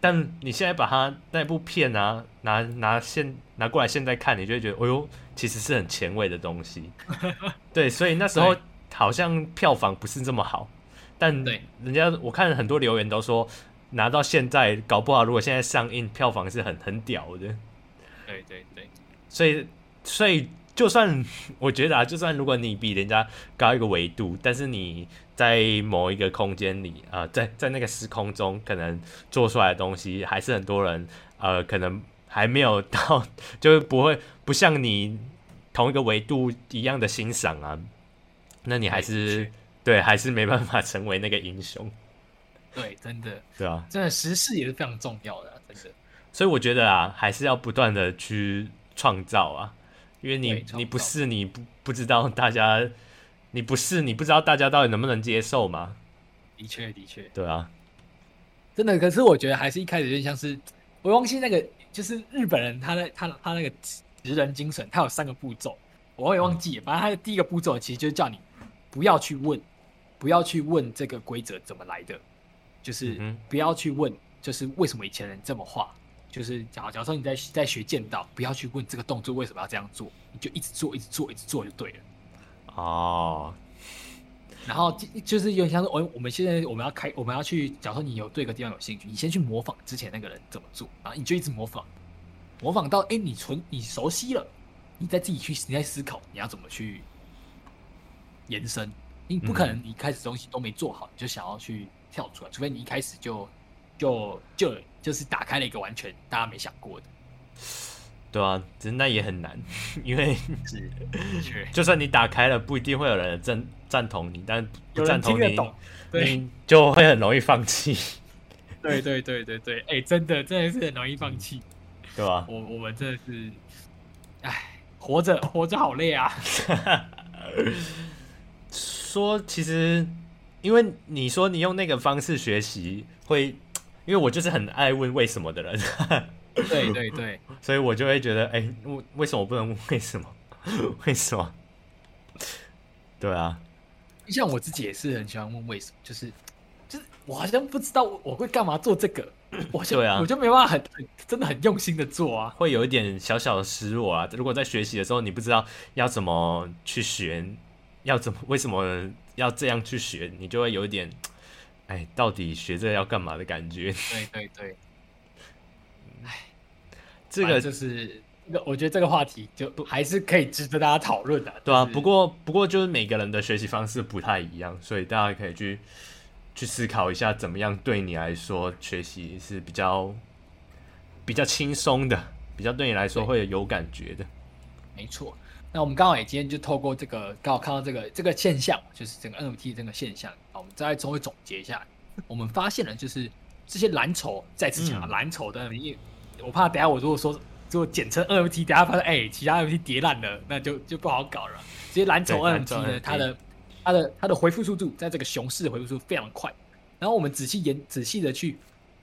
Speaker 1: 但你现在把它那部片啊拿拿现拿过来现在看，你就会觉得，哎呦，其实是很前卫的东西。对，所以那时候好像票房不是这么好，但人家我看很多留言都说，拿到现在搞不好，如果现在上映，票房是很 很屌的。
Speaker 2: 对对对，
Speaker 1: 所以所以就算 我觉得啊，就算如果你比人家高一个维度，但是你。在某一个空间里啊、呃，在在那个时空中，可能做出来的东西，还是很多人呃，可能还没有到，就是不会不像你同一个维度一样的欣赏啊。那你还是对，对，还是没办法成为那个英雄。
Speaker 2: 对，真的，
Speaker 1: 对啊，
Speaker 2: 真的时事也是非常重要的、啊，真的。
Speaker 1: 所以我觉得啊，还是要不断的去创造啊，因为你你不是你不不知道大家。你不是你不知道大家到底能不能接受吗？
Speaker 2: 的确的确，
Speaker 1: 对啊，
Speaker 2: 真的。可是我觉得还是一开始有点像是，我忘记那个就是日本人他的他他那个职人精神，他有三个步骤，我也忘记。反正他的第一个步骤其实就是叫你不要去问，不要去问这个规则怎么来的，就是不要去问，就是为什么以前人这么画，就是假假如说你在在学剑道，不要去问这个动作为什么要这样做，你就一直做，一直做，一直做就对了。
Speaker 1: 哦，
Speaker 2: 然后就是有点像是我我们现在我们要开我们要去，假如说你有对一个地方有兴趣，你先去模仿之前那个人怎么做，然后你就一直模仿，模仿到哎你纯你熟悉了，你再自己去你再思考你要怎么去延伸，你不可能你一开始东西都没做好，你就想要去跳出来，除非你一开始就就就就是打开了一个完全大家没想过的。
Speaker 1: 对啊，其实那也很难，因为 就算你打开了，不一定会有人赞赞同你，但不赞同你，你就会很容易放弃。
Speaker 2: 对对对对对，哎、欸，真的真的是很容易放弃，
Speaker 1: 对吧？
Speaker 2: 我我们真的是，哎，活着活着好累啊。
Speaker 1: 说其实，因为你说你用那个方式学习会，因为我就是很爱问为什么的人。
Speaker 2: 对 对对，
Speaker 1: 所以我就会觉得，哎、欸，为为什么我不能问为什么？为什么？对啊，
Speaker 2: 像我自己也是很喜欢问为什么，就是就是我好像不知道我会干嘛做这个，我就、啊、我就没办法很很真的很用心的做啊，
Speaker 1: 会有一点小小的失落啊。如果在学习的时候你不知道要怎么去学，要怎么为什么要这样去学，你就会有一点，哎，到底学这要干嘛的感觉。
Speaker 2: 对 对对。
Speaker 1: 这个
Speaker 2: 就是，我觉得这个话题就还是可以值得大家讨论的，
Speaker 1: 对啊。不过，不过就是每个人的学习方式不太一样，所以大家可以去去思考一下，怎么样对你来说学习是比较比较轻松的，比较对你来说会有感觉的。
Speaker 2: 没错。那我们刚好也今天就透过这个刚好看到这个这个现象，就是整个 NFT 这个现象啊，我们再稍微总结一下，我们发现了就是这些蓝筹，再次讲蓝筹的因为。我怕等下我如果说就简称 NFT，等下发现哎、欸，其他 NFT 跌烂了，那就就不好搞了。这些蓝筹 NFT 呢，它的它的它的回复速度，在这个熊市的回复速度非常快。然后我们仔细研仔细的去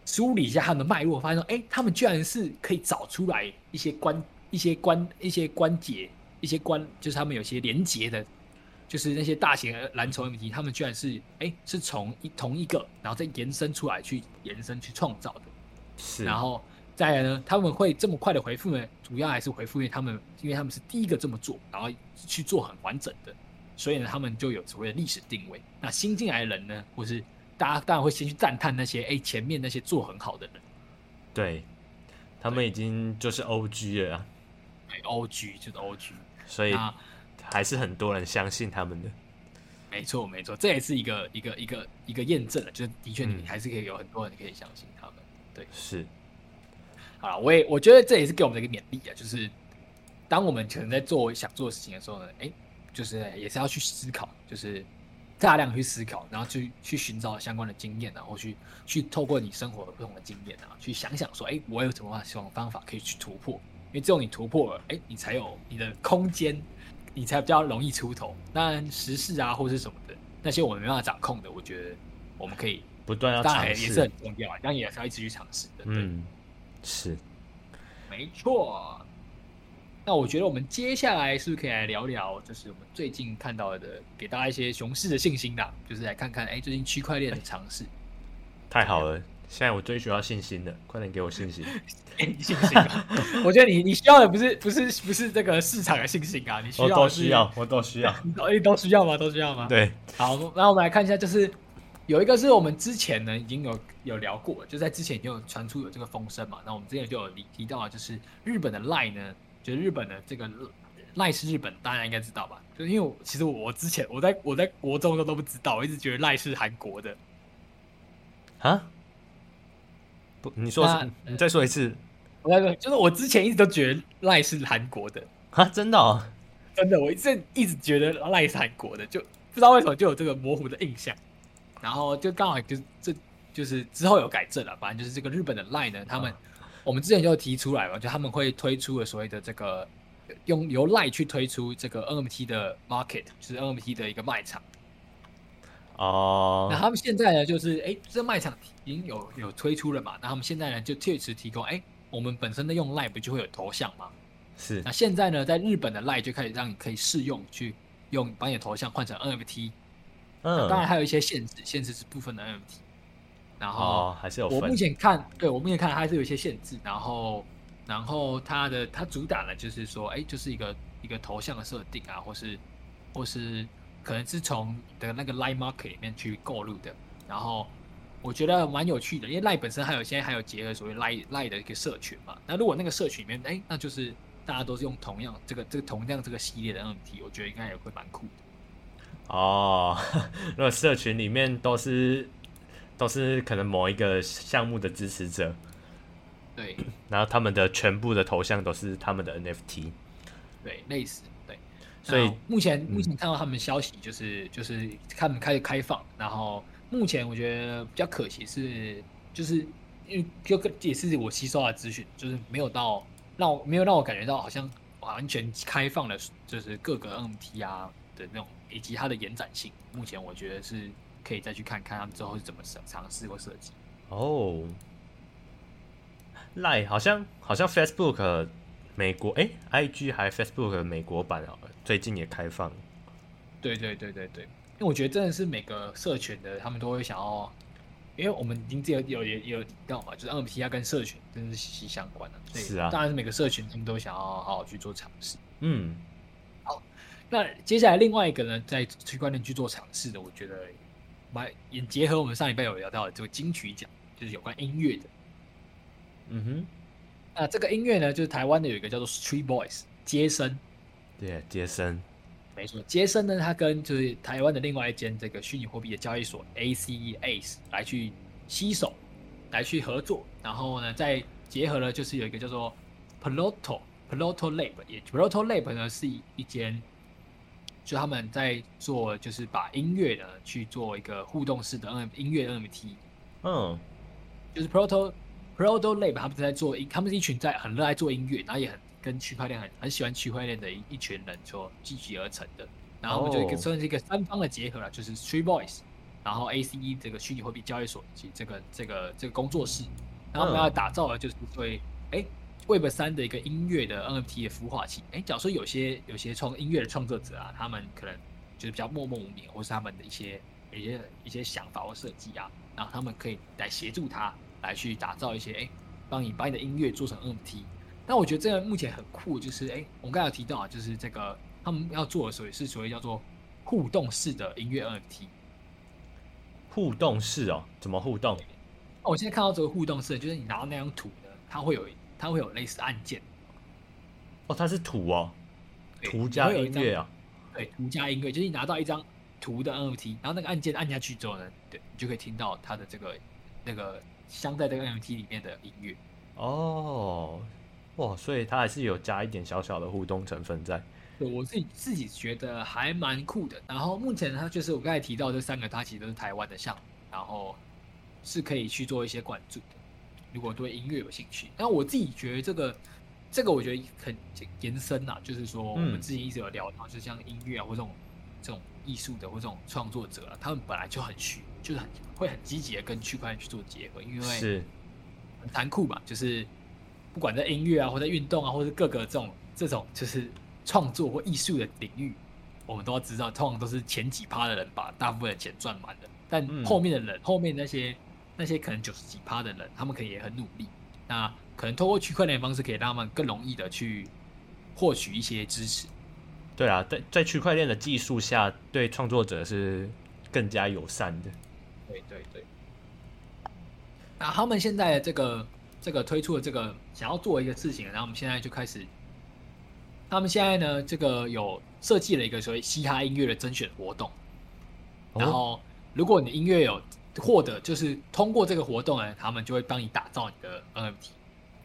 Speaker 2: 梳理一下他们的脉络，发现说，哎、欸，他们居然是可以找出来一些关一些关一些关节一些关，就是他们有些连接的，就是那些大型蓝筹 NFT，他们居然是哎、欸、是从一同一个，然后再延伸出来去延伸去创造的，
Speaker 1: 是，
Speaker 2: 然后。再来呢，他们会这么快的回复呢？主要还是回复，因为他们，因为他们是第一个这么做，然后去做很完整的，所以呢，他们就有所谓的历史定位。那新进来的人呢，或是大家当然会先去赞叹那些，哎，前面那些做很好的人，
Speaker 1: 对，他们已经就是 OG 了，
Speaker 2: 对，OG 就是 OG，
Speaker 1: 所以还是很多人相信他们的。
Speaker 2: 没错，没错，这也是一个一个一个一个验证了，就是的确你还是可以有很多人可以相信他们，嗯、对，
Speaker 1: 是。
Speaker 2: 好了，我也我觉得这也是给我们的一个勉励啊，就是当我们可能在做想做的事情的时候呢，哎、欸，就是也是要去思考，就是大量去思考，然后去去寻找相关的经验，然后去去透过你生活的不同的经验啊，去想想说，哎、欸，我有什么什么方法可以去突破？因为只有你突破了，哎、欸，你才有你的空间，你才比较容易出头。当然时事啊或是什么的，那些我们没办法掌控的，我觉得我们可以
Speaker 1: 不断要尝试，
Speaker 2: 当然也是很重要，当然也是要一直去尝试的。
Speaker 1: 嗯，是，
Speaker 2: 没错。那我觉得我们接下来是不是可以来聊聊，就是我们最近看到的，给大家一些熊市的信心啦，就是来看看，哎、欸，最近区块链的尝试。
Speaker 1: 太好了，现在我最需要信心了，快点给我信心，
Speaker 2: 给 你信心啊！我觉得你你需要的不是不是不是这个市场的信心啊，你需要
Speaker 1: 我都需要，我都需要，
Speaker 2: 你都需要吗？都需要吗？
Speaker 1: 对，
Speaker 2: 好，那我们来看一下，就是有一个是我们之前呢已经有有聊过，就在之前已经有传出有这个风声嘛，那我们之前就有提提到啊，就是日本的 LINE 呢。觉得日本的这个赖是日本，大家应该知道吧？就是因为我其实我之前我在我在国中的时候都不知道，我一直觉得赖是韩国的。
Speaker 1: 啊？不，你说你再说一次。
Speaker 2: 我再说，就是我之前一直都觉得赖是韩国的。
Speaker 1: 啊，真的哦？
Speaker 2: 真的，我一直一直觉得赖是韩国的，就不知道为什么就有这个模糊的印象。然后就刚好就这就是之后有改正了，反正就是这个日本的 Line 呢，他们。我们之前就提出来嘛，就他们会推出了所谓的这个用由 LINE 去推出这个 NFT 的 market，就是 NFT 的一个卖场。
Speaker 1: 哦。
Speaker 2: 那他们现在呢，就是哎，这卖场已经有有推出了嘛？那他们现在呢，就确实提供哎，我们本身的用 LINE 不就会有头像吗？
Speaker 1: 是。
Speaker 2: 那现在呢，在日本的 LINE 就开始让你可以试用去用把你的头像换成 NFT。嗯。当然还有一些限制，限制是部分的 NFT。然后、
Speaker 1: 哦、还是有。
Speaker 2: 我目前看，对我目前看还是有一些限制。然后，然后它的它主打呢，就是说，哎，就是一个一个头像的设定啊，或是或是可能是从的那个 LINE Market 里面去购入的。然后我觉得蛮有趣的，因为 LINE 本身还有现在还有结合所谓 LINE LINE 的一个社群嘛。那如果那个社群里面，哎，那就是大家都是用同样这个这个同样这个系列的 NFT，我觉得应该也会蛮酷的。
Speaker 1: 哦，如果社群里面都是。都是可能某一个项目的支持者，
Speaker 2: 对，
Speaker 1: 然后他们的全部的头像都是他们的 NFT，
Speaker 2: 对，类似，对，
Speaker 1: 所以
Speaker 2: 目前目前看到他们消息就是、嗯、就是他们开始开放，然后目前我觉得比较可惜是就是因为就也是我吸收的资讯，就是没有到让我没有让我感觉到好像完全开放了，就是各个 NFT 啊的那种以及它的延展性，目前我觉得是。可以再去看看他们之后是怎么尝尝试或设计
Speaker 1: 哦。Line 好像好像 Facebook 美国哎、欸、IG 还 Facebook 美国版啊，最近也开放。
Speaker 2: 对对对对对，因为我觉得真的是每个社群的他们都会想要，因为我们已经有有也有提到嘛，就是 NFT 要跟社群真的是息息相关的。
Speaker 1: 是啊，
Speaker 2: 当然是每个社群他们都想要好好去做尝试。
Speaker 1: 嗯，
Speaker 2: 好，那接下来另外一个呢，在区块链去做尝试的，我觉得蛮。也结合我们上礼拜有聊到的这个金曲奖，就是有关音乐的。
Speaker 1: 嗯哼，
Speaker 2: 那这个音乐呢，就是台湾的有一个叫做 Street Boys 街声。
Speaker 1: 对，街声，
Speaker 2: 没错，街森呢，他跟就是台湾的另外一间这个虚拟货币的交易所 ACE ACE 来去携手，来去合作，然后呢，再结合了就是有一个叫做 Ploto Ploto Lab，也 Ploto Lab 呢是一间。就他们在做，就是把音乐呢去做一个互动式的 N 音乐 NFT，
Speaker 1: 嗯，
Speaker 2: 就是 Proto Proto Lab 他们在做，他们是一群在很热爱做音乐，然后也很跟区块链很很喜欢区块链的一一群人所聚集而成的，然后我们就一个算是一个三方的结合了，就是 Three Voice，然后 ACE 这个虚拟货币交易所以及这个这个这个工作室，然后我们要打造的就是对，哎。Web 三的一个音乐的 NFT 的孵化器，哎，假如说有些有些创音乐的创作者啊，他们可能就是比较默默无名，或是他们的一些一些一些想法或设计啊，然后他们可以来协助他来去打造一些，哎，帮你把你的音乐做成 NFT。那我觉得这个目前很酷，就是哎，我们刚才有提到啊，就是这个他们要做的所谓是所谓叫做互动式的音乐 NFT。
Speaker 1: 互动式哦，怎么互动？
Speaker 2: 我现在看到这个互动式，就是你拿到那张图呢，它会有。它会有类似按键，
Speaker 1: 哦，它是图哦，图加音乐啊，
Speaker 2: 对，图加音乐，就是你拿到一张图的 NFT，然后那个按键按下去之后呢，对，你就可以听到它的这个那个镶在这个 NFT 里面的音乐。
Speaker 1: 哦，哇，所以它还是有加一点小小的互动成分在。
Speaker 2: 对，我自己自己觉得还蛮酷的。然后目前它就是我刚才提到这三个，它其实都是台湾的项目，然后是可以去做一些关注的。如果对音乐有兴趣，那我自己觉得这个，这个我觉得很延伸呐、啊，就是说我们之前一直有聊到，就像音乐啊或这种这种艺术的或这种创作者啊，他们本来就很虚，就是很会很积极的跟区块链去做结合，因为是。很残酷嘛，就是不管在音乐啊，或在运动啊，或者各个这种这种就是创作或艺术的领域，我们都要知道，通常都是前几趴的人把大部分的钱赚满了，但后面的人，嗯、后面那些那些可能九十几趴的人，他们可能也很努力，那可能通过区块链的方式，可以让他们更容易的去获取一些支持。
Speaker 1: 对啊，在在区块链的技术下，对创作者是更加友善的。
Speaker 2: 对对对。那他们现在这个这个推出的这个想要做一个事情，然后我们现在就开始。他们现在呢，这个有设计了一个所谓嘻哈音乐的甄选活动。然后，如果你的音乐有获得，就是通过这个活动呢，他们就会帮你打造你的 NFT。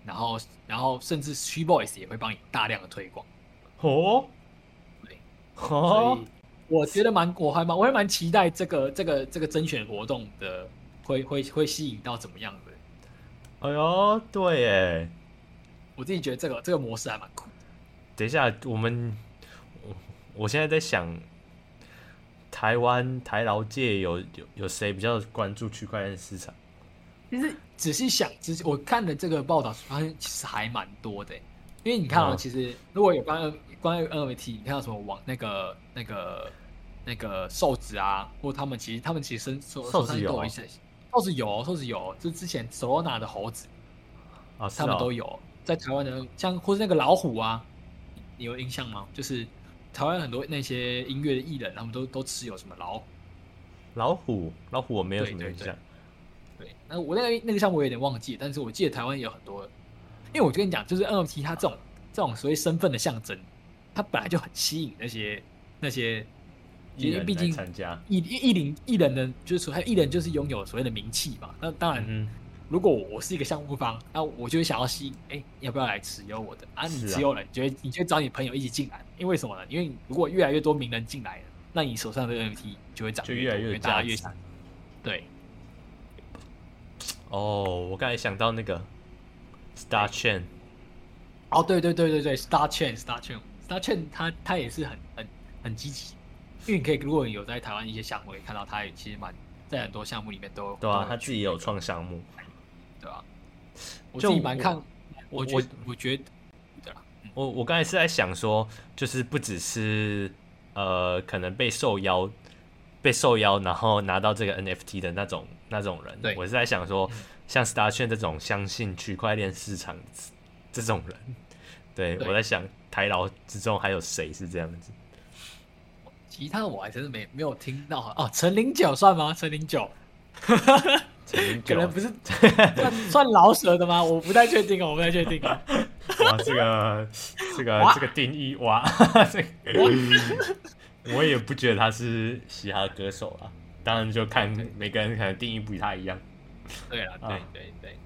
Speaker 2: 然后，然后甚至 StreetVoice 也会帮你大量的推广。
Speaker 1: 哦，
Speaker 2: 对，所以我觉得蛮，我还蛮，我还蛮期待这个这个这个甄选活动的会会会吸引到怎么样的。
Speaker 1: 哎呦，对耶，
Speaker 2: 我自己觉得这个这个模式还蛮酷。
Speaker 1: 等一下，我们我我现在在想，台湾台劳界有有有谁比较关注区块链市场？
Speaker 2: 其实仔细想，其实我看的这个报道发现其实还蛮多的，因为你看啊，其实如果有关关于 NFT，你看到什么网那个那个那个瘦子啊，或他们其实他们其实身手手上都有一些，瘦子有，瘦子有，就之前 Solana 的猴子啊，他们都有在台湾的，像或是那个老虎啊。你有印象吗？就是台湾很多那些音乐的艺人，他们都都持有什么老虎？
Speaker 1: 老虎，老虎，我没有什么印象。
Speaker 2: 对，那我那个那个项目我有点忘记，但是我记得台湾有很多。因为我跟你讲，就是 NFT 它这种这种所谓身份的象征，它本来就很吸引那些那些，因为毕竟参加艺艺人艺人的，就是说他艺人就是拥有所谓的名气嘛。那当然。嗯如果我是一个项目方，那我就会想要吸引，哎、欸，要不要来持有我的？啊，你持有了，你就会你就找你朋友一起进来，因为什么呢？因为如果越来越多名人进来了，那你手上的 NFT 就会涨，
Speaker 1: 就越来越大越强。
Speaker 2: 对。
Speaker 1: 哦，我刚才想到那个 Star Chain。
Speaker 2: 哦，对对对对对，Star Chain，Star Chain，Star Chain，它它也是很很很积极，因为你可以，如果你有在台湾一些项目，可以看到它也其实蛮在很多项目里面都。
Speaker 1: 对啊，他自己有创项目。
Speaker 2: 对吧？我自己蛮看，我我我觉得，对吧？
Speaker 1: 我我刚才是在想说，就是不只是呃，可能被受邀，被受邀，然后拿到这个 NFT 的那种那种人。对，我是在想说，像 Star Chain 这种相信区块链市场这种人，对，对我在想台劳之中还有谁是这样子？
Speaker 2: 其他我还真是没没有听到哦。陈零九算吗？陈零九。可能不是算算老舍的吗？我不太确定哦，我不太确定啊。
Speaker 1: 哇，这个这个这个定义哇，这 个我也不觉得他是嘻哈歌手啊。当然就看每个人可能定义不太一样。
Speaker 2: 对啊，对对对。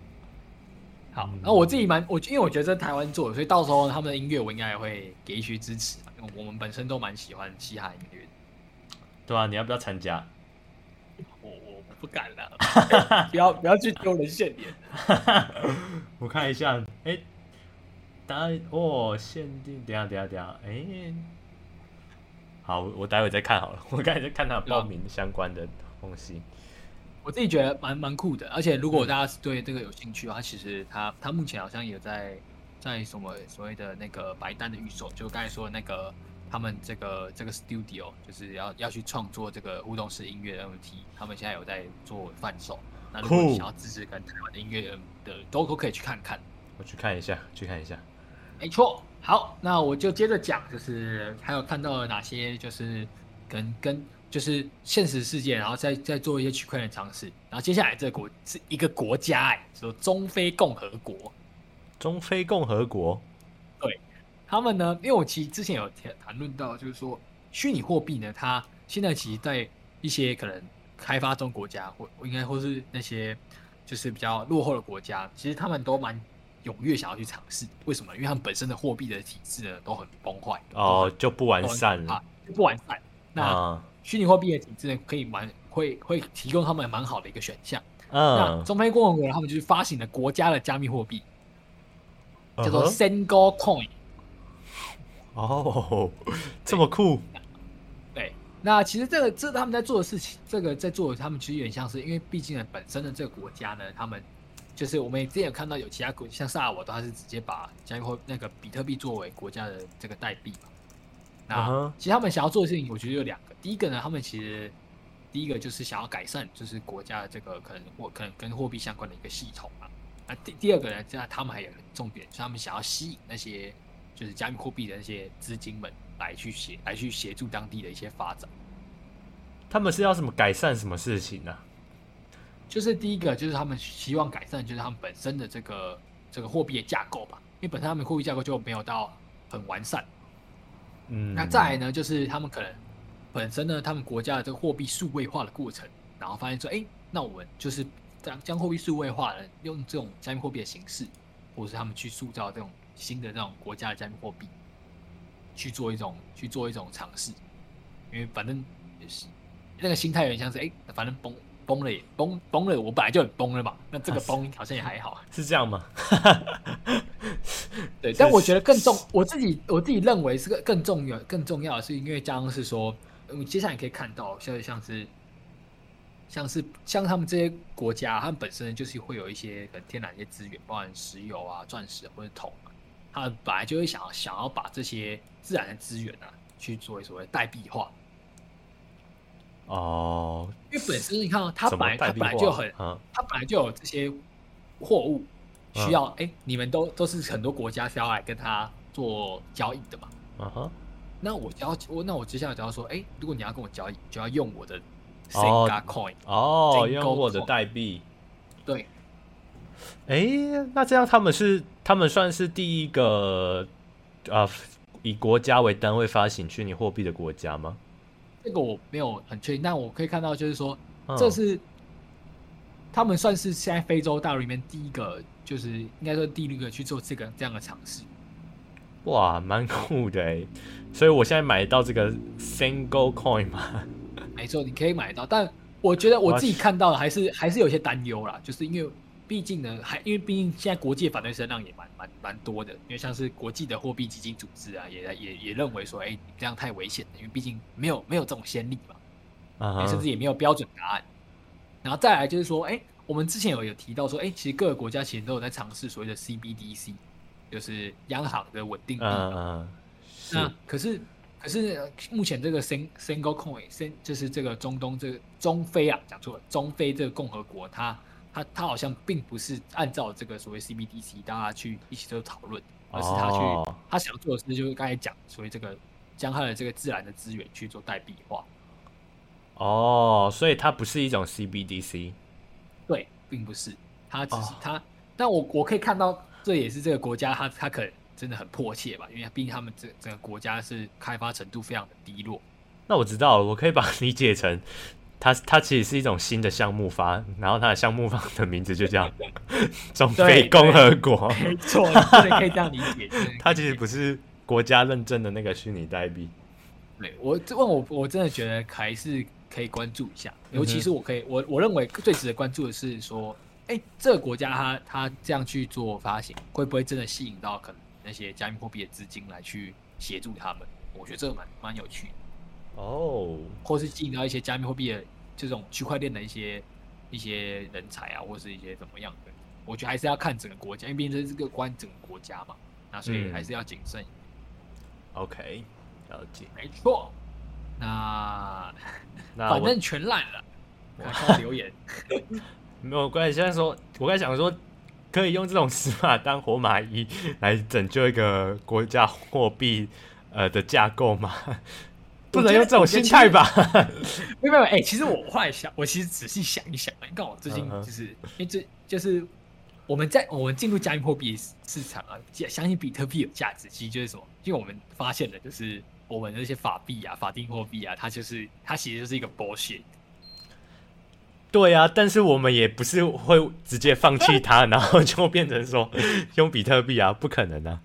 Speaker 2: 好，那我自己蛮我因为我觉得在台湾做，所以到时候他们的音乐我应该也会给一些支持。因为我们本身都蛮喜欢嘻哈音乐。
Speaker 1: 对啊，你要不要参加？
Speaker 2: 不敢了，不要不要去丢人现眼。
Speaker 1: 我看一下，哎、欸，答案哦，限定，等下等下等下，哎、欸，好，我待会再看好了。我刚才在看他报名相关的东西。
Speaker 2: 我自己觉得蛮蛮酷的，而且如果大家对这个有兴趣的话，其实他他目前好像也在在什么所谓的那个白单的预售，就刚才说的那个。他们这个这个 studio 就是要要去创作这个互动式音乐的 NFT，他们现在有在做贩售。那如果你想要支持跟台湾的音乐人的，都都可以去看看。
Speaker 1: 我去看一下，去看一下。
Speaker 2: 没错。好，那我就接着讲，就是还有看到了哪些，就是跟跟就是现实世界，然后再再做一些区块链尝试。然后接下来这个国是一个国家，哎，说中非共和国。
Speaker 1: 中非共和国。
Speaker 2: 他们呢？因为我其实之前有谈谈论到，就是说虚拟货币呢，它现在其实，在一些可能开发中国家，或应该或是那些就是比较落后的国家，其实他们都蛮踊跃想要去尝试。为什么？因为他们本身的货币的体制呢，都很崩坏
Speaker 1: 哦，就不完善了，
Speaker 2: 就不完善。那虚拟货币的体制呢，可以蛮会会提供他们蛮好的一个选项。嗯，那中非共和国他们就是发行了国家的加密货币，叫做 Single Coin。
Speaker 1: 哦，这么酷！
Speaker 2: 对，那其实这个这个、他们在做的事情，这个在做的他们其实有点像是，因为毕竟呢，本身的这个国家呢，他们就是我们之前有看到有其他国，像萨尔瓦多，他是直接把加密货那个比特币作为国家的这个代币嘛。那其实他们想要做的事情，我觉得有两个。第一个呢，他们其实第一个就是想要改善，就是国家的这个可能货可能跟货币相关的一个系统啊。那第第二个呢，这样他们还有很重点，就是他们想要吸引那些就是加密货币的那些资金们来去协来去协助当地的一些发展。
Speaker 1: 他们是要什么改善什么事情呢？
Speaker 2: 就是第一个就是他们希望改善，就是他们本身的这个这个货币的架构吧，因为本身他们货币架构就没有到很完善。嗯，那再来呢，就是他们可能本身呢，他们国家的这个货币数位化的过程，然后发现说，哎，那我们就是将将货币数位化了，用这种加密货币的形式，或是他们去塑造这种新的这种国家的加密货币，去做一种去做一种尝试，因为反正也是那个心态有点像是，哎，反正崩崩了也崩崩了，我本来就很崩了嘛，那这个 崩好像也还好，啊、
Speaker 1: 是这样吗？
Speaker 2: 对，但我觉得更重，我自己我自己认为是个更重要、更重要的是，因为刚刚是说，嗯，接下来可以看到，像像是像是像他们这些国家，他们本身就是会有一些很天然的一些资源，包含石油啊、钻石或者铜，他们本来就会想要想要把这些自然的资源啊，去作为所谓代币化。
Speaker 1: 哦，
Speaker 2: 因为本身你看啊它本来它本来就很，它本来就有这些货物。需要哎、欸，你们都都是很多国家是要来跟他做交易的嘛？嗯哼。那我要我那我接下来就要说，哎、欸，如果你要跟我交易，就要用我的 Senga Coin
Speaker 1: 哦，哦，用我的代币。
Speaker 2: 对。
Speaker 1: 哎、欸，那这样他们是他们算是第一个啊，以国家为单位发行虚拟货币的国家吗？
Speaker 2: 这个我没有很确定，但我可以看到就是说，嗯、这是他们算是现在非洲大陆里面第一个。就是应该说第一个去做这个这样的尝试，
Speaker 1: 哇，蛮酷的哎！所以我现在买到这个 Single Coin 吗，
Speaker 2: 没错，你可以买到。但我觉得我自己看到的还是还是有些担忧啦，就是因为毕竟呢，还因为毕竟现在国际反对声浪也蛮蛮蛮多的，因为像是国际的货币基金组织啊，也也也认为说，哎、欸，这样太危险了，因为毕竟没有没有这种先例嘛，啊、uh-huh.，甚至也没有标准答案。然后再来就是说，哎、欸。我们之前有有提到说，哎、欸，其实各个国家其实都有在尝试所谓的 CBDC，就是央行的稳定币。嗯，那可是可是目前这个 Single Coin，就是这个中东这个中非啊，讲错了，中非这个共和国，它它它好像并不是按照这个所谓 CBDC 大家去一起做讨论，而是他去他想做的事就是刚才讲，所谓这个将他的这个自然的资源去做代币化。
Speaker 1: 哦，所以它不是一种 CBDC。
Speaker 2: 对，并不是，它只是他，但我我可以看到，这也是这个国家他他可能真的很迫切吧，因为毕竟他们这整个国家是开发程度非常的低落。
Speaker 1: 那我知道了，我可以把它理解成，它它其实是一种新的项目方，然后它的项目方的名字就叫 中非共和国，
Speaker 2: 没错，对，可以这样理解。
Speaker 1: 它其实不是国家认证的那个虚拟代币。
Speaker 2: 对，我这问我我真的觉得还是。可以关注一下，尤其是我可以，我我认为最值得关注的是说，哎、欸，这个国家它它这样去做发行，会不会真的吸引到可能那些加密货币的资金来去协助他们？我觉得这个蛮蛮有趣的哦，oh. 或是吸引到一些加密货币的这种区块链的一些一些人才啊，或是一些怎么样的？我觉得还是要看整个国家，因为毕竟这是个关整个国家嘛，那所以还是要谨慎。
Speaker 1: 嗯、OK，了解，
Speaker 2: 没错。那，那反正全烂了。看看留言，
Speaker 1: 没有关系。现在说，我刚想说，可以用这种死马当活马医来拯救一个国家货币呃的架构吗？不能用这种心态吧？
Speaker 2: 没有没有，哎、欸，其实我后来想，我其实仔细想一想，你看我最近就是，因为这就是我们在我们进入加密货币市场啊，相信比特币有价值，其实就是什么？因为我们发现了，就是。我们那些法币啊，法定货币啊，它就是它其实就是一个 bullshit。
Speaker 1: 对啊，但是我们也不是会直接放弃它，然后就变成说用比特币啊，不可能啊。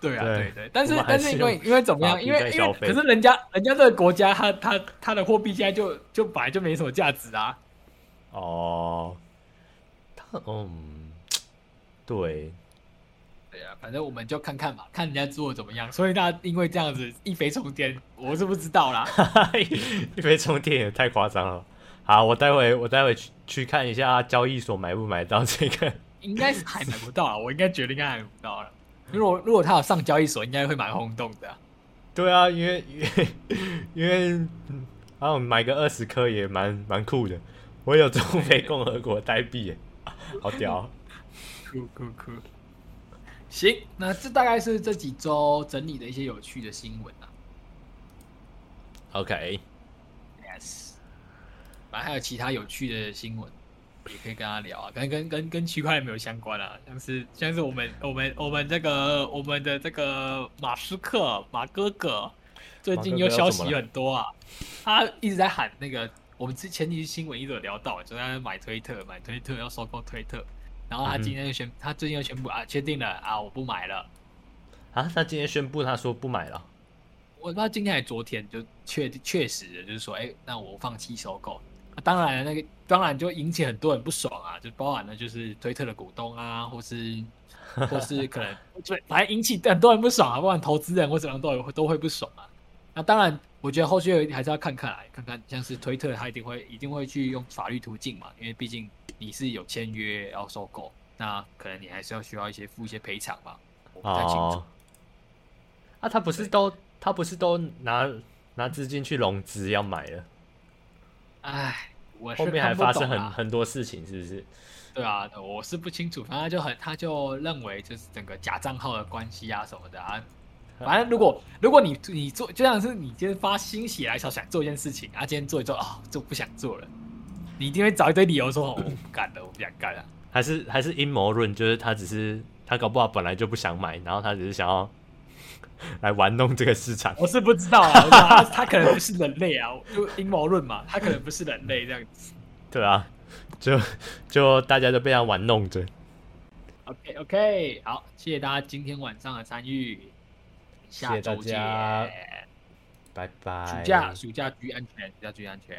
Speaker 2: 对啊，对对，对，但是但是因为因为怎么样？因为因为可是人家人家这个国家，它它它的货币现在就就本来就没什么价值啊。
Speaker 1: 哦，他嗯，对。
Speaker 2: 对啊，反正我们就看看嘛，看人家做的怎么样。所以他因为这样子一飞冲天，我是不知道啦。
Speaker 1: 一飞冲天也太夸张了。好，我待会我待会去去看一下交易所买不买到这个。
Speaker 2: 应该是还买不到啊，我应该觉得应该还买不到了。如果如果他有上交易所，应该会蛮轰动的、啊。
Speaker 1: 对啊，因为因为 因为，然后买个二十颗也蛮蛮酷的。我有中非共和国代币耶，好屌！
Speaker 2: 酷酷酷。行，那这大概是这几周整理的一些有趣的新闻啊。
Speaker 1: OK，Yes，
Speaker 2: 反正还有其他有趣的新闻，也可以跟他聊啊，跟跟跟跟区块链没有相关啊，像是像是我们我们我们这个我们的这个马斯克马哥哥最近又消息很多啊，他一直在喊那个我们之前其实新闻一直有聊到，就在买推特买推特要收购推特。然后他今天就宣，嗯、他最近又宣布啊，确定了啊，我不买了。
Speaker 1: 啊，他今天宣布他说不买了。
Speaker 2: 我不知道今天还是昨天就确确实的，就是说，哎，那我放弃收购。啊、当然那个当然就引起很多人不爽啊，就包含了就是推特的股东啊，或是 或是可能对，反正引起很多人不爽啊，不管投资人或怎样都有都会不爽啊。那当然，我觉得后续还是要看看来，看看像是推特，他一定会一定会去用法律途径嘛，因为毕竟。你是有签约要收购，那可能你还是要需要一些付一些赔偿吧，我不太清楚。哦、
Speaker 1: 啊，他不是都他不是都拿拿资金去融资要买了？
Speaker 2: 哎，我
Speaker 1: 后面还发生很很多事情，是不是？
Speaker 2: 对啊，我是不清楚，反正就很他就认为就是整个假账号的关系啊什么的啊。反正如果如果你你做就像是你今天发心血来潮想做一件事情，啊，今天做一做啊、哦，就不想做了。你一定会找一堆理由说我不干了，我不想干了。
Speaker 1: 还是还是阴谋论，就是他只是他搞不好本来就不想买，然后他只是想要 来玩弄这个市场。
Speaker 2: 我是不知道啊，他他可能不是人类啊，就阴谋论嘛，他可能不是人类这样子。
Speaker 1: 对啊，就就大家都被他玩弄着。
Speaker 2: OK OK，好，谢谢大家今天晚上的参与，下周见，
Speaker 1: 拜拜。
Speaker 2: 暑假暑假注意安全，暑假注意安全。